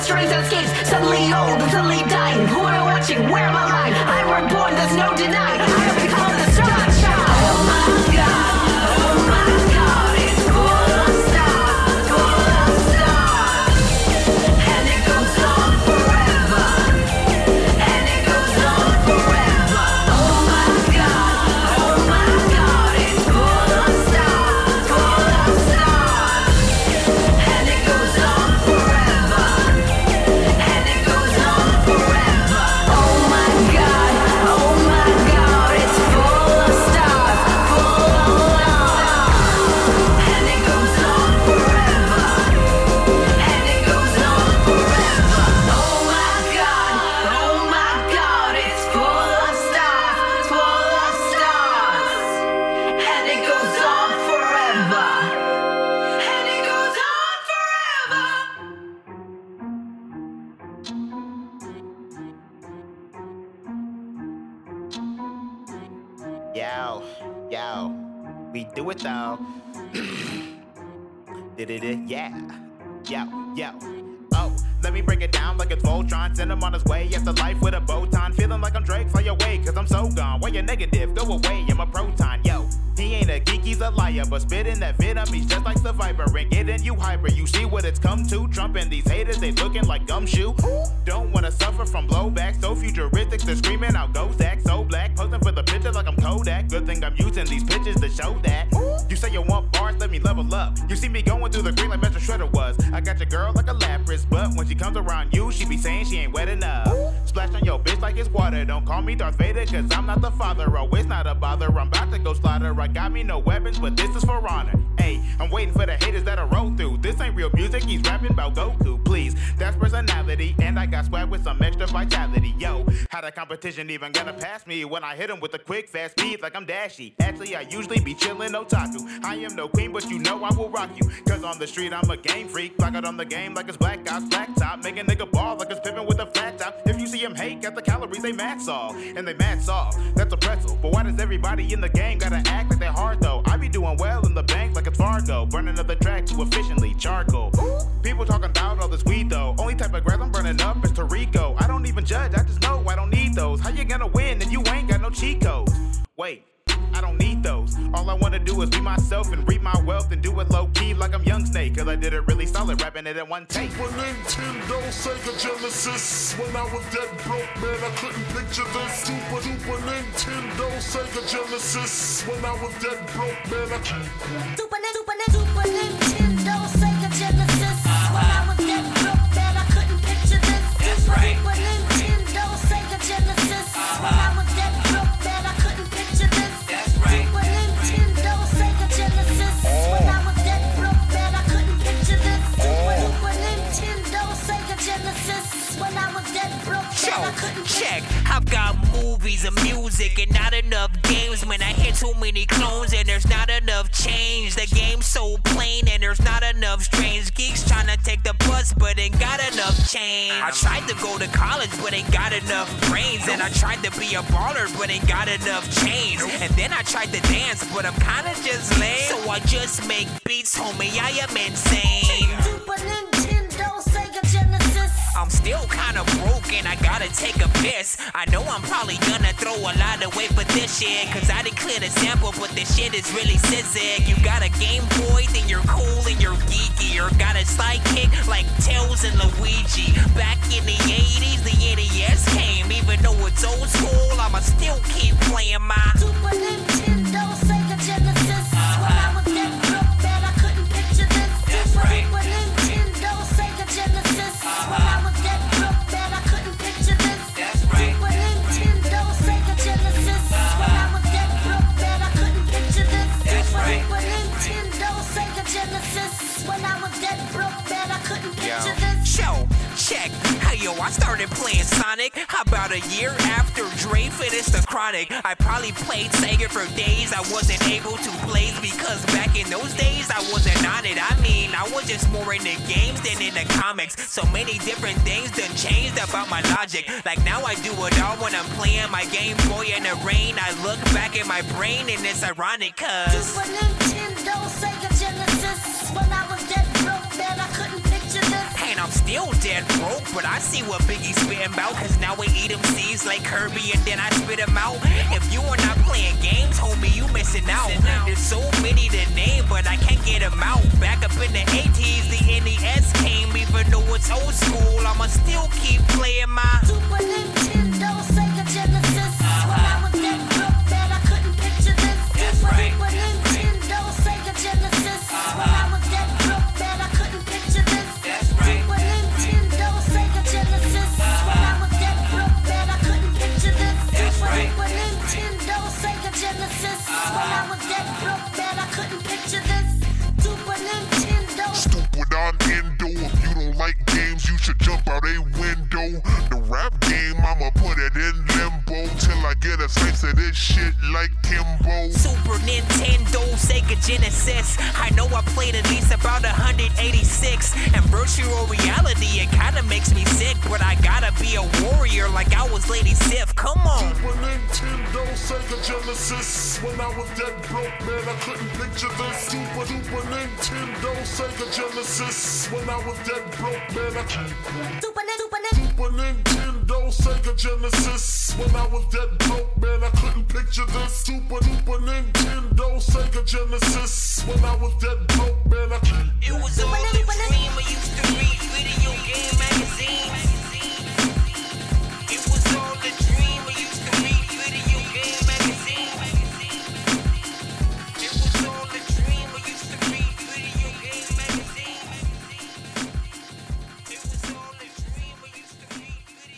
Phenomena, strange escapes. Suddenly old, and suddenly dying. Who am I watching? Where am I lying? Getting you see what it's come to. Trump and these haters, they looking like gumshoe. Don't wanna suffer from blowback. So futuristic, they're screaming out go Zach. So black, posing for the picture like I'm Kodak. Good thing I'm using these pictures to show that. You say you want bars, let me level up. You see me going through the green like Metro Shredder was. I got your girl like a Lapras, but when she comes around you, she be saying she ain't wet enough. Splash on your bitch like it's water. Don't call me Darth Vader, cause I'm not the father. Oh, it's not a bother. I'm about to go slaughter. I got me no weapons, but this is for honor. Hey, I'm waiting for the haters. This ain't real music, he's rapping about Goku. Please, that's personality, and I got swag with some extra vitality. How the competition even gonna pass me when I hit him with a quick, fast speed like I'm dashy? Actually, I usually be chillin' otaku. I am no queen, but you know I will rock you. Cause on the street, I'm a game freak. Clock out on the game like it's black guys, black top. Make a nigga ball like it's pippin' with a flat top. If you see him hate, got the calories, they max all. And they max off. That's a pretzel. But why does everybody in the game gotta act like they're hard though? I be doing well in the bank like it's Fargo. Burning up the track too efficiently, charcoal. People talking about all this weed though. Only type of grass I'm burning up is Tarico. I even judge, I just know I don't need those. How you gonna win if you ain't got no cheat codes? Wait. I don't need those. All I wanna do is be myself and reap my wealth and do it low key like I'm Young Snake. Cause I did it really solid, rapping it in one take. Super Nintendo, Sega Genesis. When I was dead broke, man, I couldn't picture this. Super, Super Nintendo, Sega Genesis. When I was dead broke, man, I can't. Super, Super, Super Nintendo, Check, I've got movies and music and not enough games. Man, I hit too many clones and there's not enough change. The game's so plain and there's not enough strange geeks trying to take the bus, but ain't got enough change. I tried to go to college, but ain't got enough brains. And I tried to be a baller, but ain't got enough chains. And then I tried to dance, but I'm kinda just lame. So I just make beats, homie. I am insane. I'm still kinda broke and I gotta take a piss. I know I'm probably gonna throw a lot away for this shit. Cause I clear the sample, but this shit is really sick. You got a Game Boy, then you're cool and you're geeky. Or got a sidekick like Tails and Luigi. Back in the 80s, the NES came. Even though it's old school, I'ma still keep playing my Super Nintendo, yo, I started playing Sonic about a year after Dre finished the Chronic. I probably played Sega for days. I wasn't able to blaze because back in those days I wasn't on it. I mean, I was just more into games than in the comics. So many different things done changed about my logic. Like now I do it all when I'm playing my Game Boy in the rain. I look back at my brain and it's ironic cause Super Nintendo, Sega Genesis. Still dead broke, but I see what Biggie's spitting about. Cause now we eat them seeds like Kirby and then I spit them out. If you are not playing games, homie, you missing out. There's so many to name, but I can't get them out. Back up in the 80s, the NES came, even though it's old school. I'ma still keep playing my Super Nintendo, Stupid on endo. If you don't like games, you should jump out a window. The rap game, I'ma put get a slice of this shit like Kimbo. Super Nintendo, Sega Genesis. I know I played at least about 186. And virtual reality, it kinda makes me sick. But I gotta be a warrior like I was Lady Sif. Come on. Super Nintendo, Sega Genesis. When I was dead broke, man, I couldn't picture this. Super Super Nintendo, Sega Genesis. When I was dead broke, man, I can't Super Super Super Nintendo, Sega Genesis. When I was dead broke, man, I couldn't picture this. Super Super Nintendo, Sega Genesis. When I was dead broke, man, I. It was all a dream. I used to read video game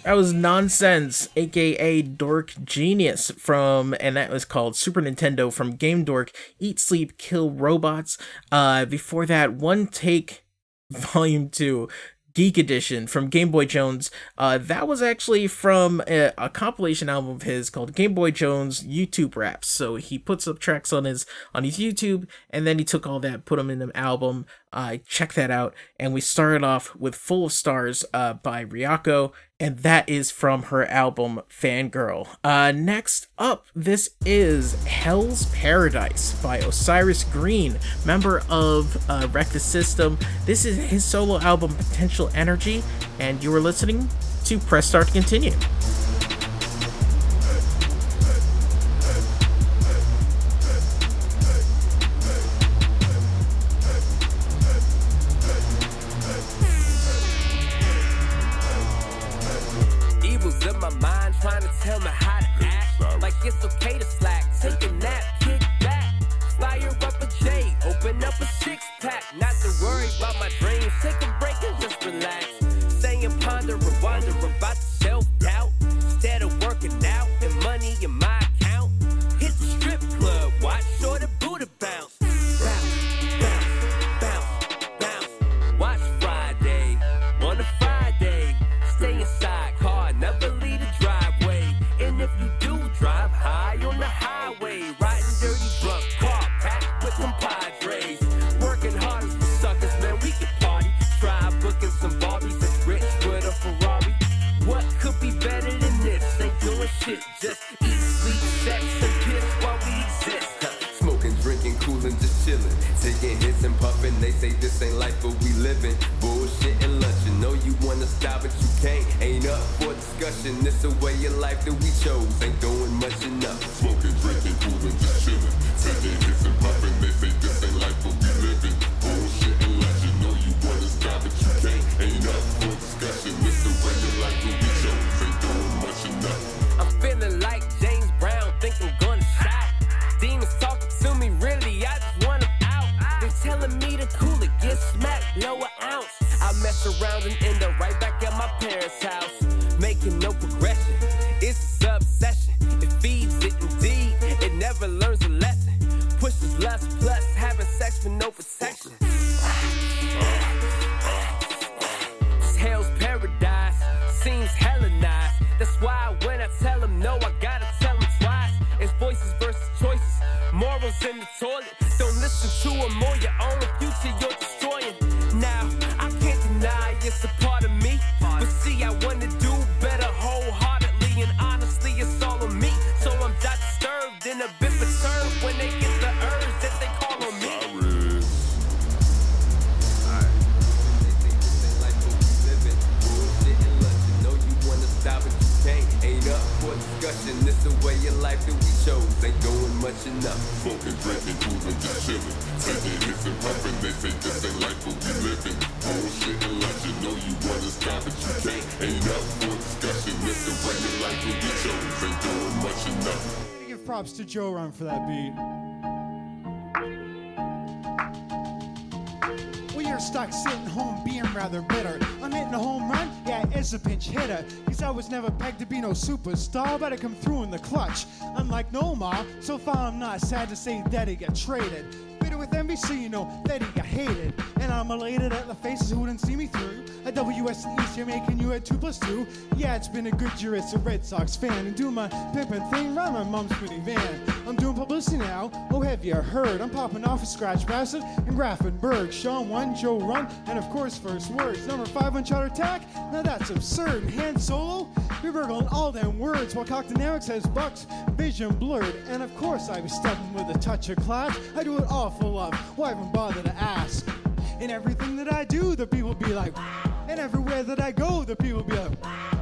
That was Nonsense, aka Dork Genius, from, and that was called Super Nintendo from Game Dork Eat, Sleep, Kill Robots. Uh, before that, One Take Volume 2. Geek Edition from Game Boy Jones. Uh, that was actually from a, a compilation album of his called Game Boy Jones YouTube Raps. So he puts up tracks on his on his YouTube, and then he took all that, put them in an album. Uh, check that out. And we started off with Full of Stars uh, by Ryako, and that is from her album Fangirl. Uh, next up, this is Hell's Paradise by Osiris Green, member of uh, Wreck the System. This is his solo album Potential Energy, and you are listening to Press Start to Continue. Joe Run for that beat. Well, you're stuck sitting home being rather bitter. I'm hitting a home run, yeah, it's a pinch hitter. Cause I was never pegged to be no superstar, but I come through in the clutch. Unlike Nomar, so far I'm not sad to say that he got traded. Bitter with NBC, you know that he got hated. And I'm elated at the faces who didn't see me through. A WS and East here making you at 2 plus 2. Yeah, it's been a good year as a Red Sox fan. And doing my pimpin' thing round my mom's pretty van. I'm doing publicity now, oh have you heard? I'm popping off a scratch bastard in Grafenberg. Sean 1, Joe Run, and of course first words. Number 5 on Charter Attack? Now that's absurd. Han Solo? We're burgling all them words while Cockdynamics has bucks, vision blurred. And of course I was stepping with a touch of class. I do it all for love, why even bother to ask? In everything that I do, the people be like, and everywhere that I go, the people be like,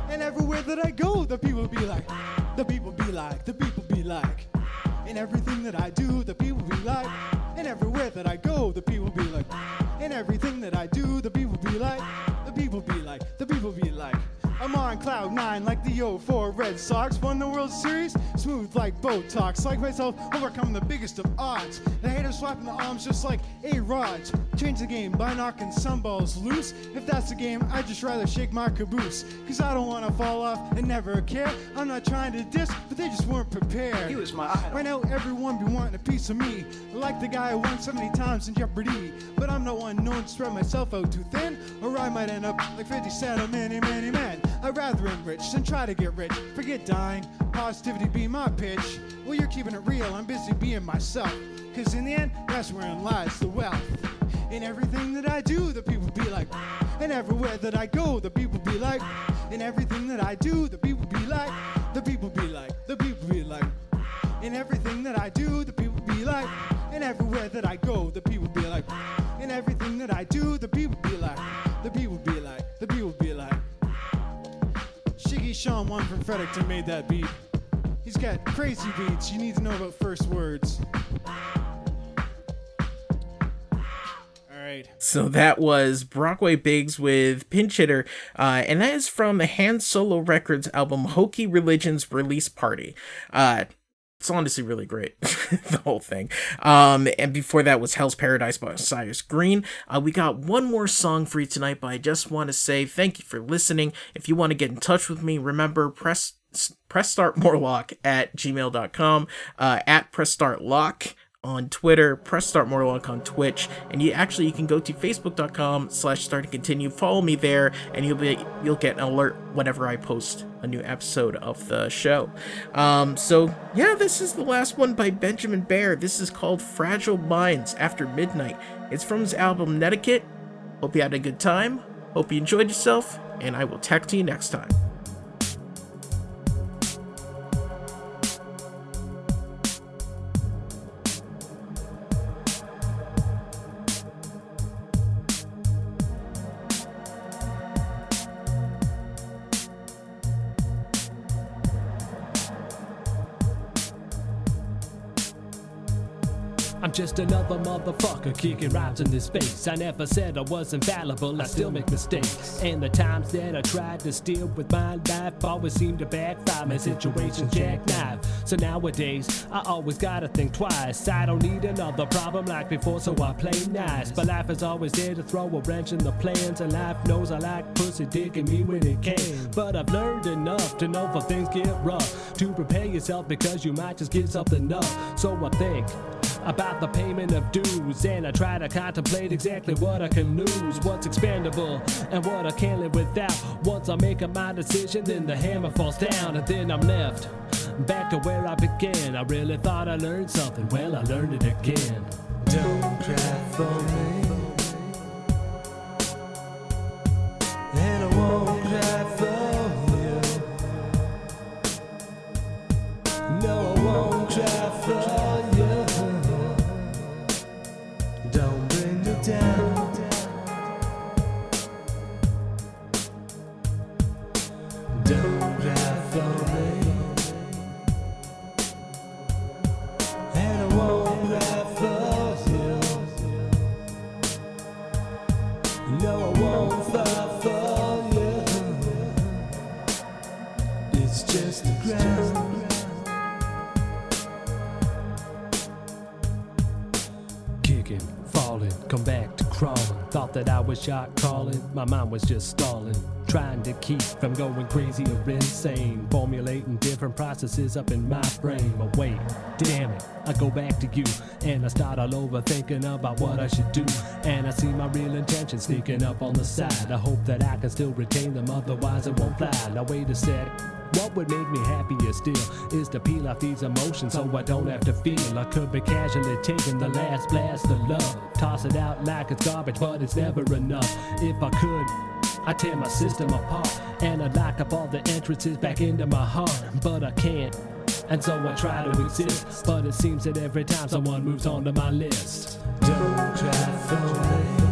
and everywhere that I go, the people be like, the people be like, the people be like. In everything that I do, the people be like, and everywhere that I go, the people be like, in everything that I do, the people be like, the people be like, I'm on cloud nine like the 04 Red Sox. Won the World Series, smooth like Botox. Like myself, overcome the biggest of odds. The haters swapping the arms just like A Rods. Change the game by knocking some balls loose. If that's the game, I'd just rather shake my caboose. Cause I don't wanna fall off and never care. I'm not trying to diss, but they just weren't prepared. He was my idol. Right now, everyone be wanting a piece of me. Like the guy who won so many times in Jeopardy. But I'm one known to spread myself out too thin, or I might end up like 50 Cent or many, many men. I'd rather enrich than try to get rich. Forget dying, positivity be my pitch. Well, you're keeping it real, I'm busy being myself. Cause in the end, that's wherein lies the wealth. In everything that I do, the people be like, and everywhere that I go, the people be like, in everything that I do, the people be like, the people be like, the people be like, in everything that I do, the people be like, and everywhere that I go, the people be like, in everything that I do, the people Sean one from Fredericton made that beat. He's got crazy beats. You need to know about first words. All right. So that was Brockway Biggs with Pinch Hitter, uh, and that is from the Han Solo Records album Hokey Religion's release party. Uh, it's honestly really great, the whole thing. Um, and before that was Hell's Paradise by Cyrus Green. Uh, we got one more song for you tonight, but I just want to say thank you for listening. If you want to get in touch with me, remember press press start morlock at gmail.com, uh, at press start lock on Twitter, press start morlock on Twitch, and you actually you can go to facebook.com slash start and continue, follow me there, and you'll be you'll get an alert whenever I post a new episode of the show. Um, so yeah, this is the last one by Benjamin Bear. This is called Fragile Minds After Midnight. It's from his album Netiquette. Hope you had a good time. Hope you enjoyed yourself, and I will talk to you next time. Just another motherfucker kicking rhymes in this space. I never said I was infallible, I still make mistakes. And the times that I tried to steal with my life always seem to backfire. My situation's jackknife. So nowadays, I always gotta think twice. I don't need another problem like before, so I play nice. But life is always there to throw a wrench in the plans, and life knows I like pussy digging me when it can. But I've learned enough to know if things get rough. To prepare yourself because you might just get something up. So I think about the payment of dues and I try to contemplate exactly what I can lose, what's expendable, and what I can't live without. Once I make up my decision, then the hammer falls down and then I'm left back to where I began. I really thought I learned something, well, I learned it again. Don't cry for me. Was just stalling. Trying to keep from going crazy or insane. Different processes up in my brain. But wait, damn it, I go back to you. And I start all over thinking about what I should do. And I see my real intentions sneaking up on the side. I hope that I can still retain them, otherwise it won't fly. Now wait a sec. What would make me happier still is to peel off these emotions so I don't have to feel. I could be casually taking the last blast of love. Toss it out like it's garbage, but it's never enough. If I could, I tear my system apart and I lock up all the entrances back into my heart, but I can't. And so I try to exist, but it seems that every time someone moves onto my list, Don't cry for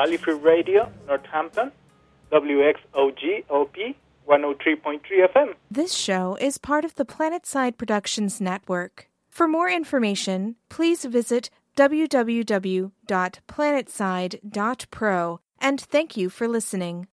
Valley Free Radio, Northampton, WXOJ-LP 103.3 FM. This show is part of the Planetside Productions Network. For more information, please visit www.planetside.pro and thank you for listening.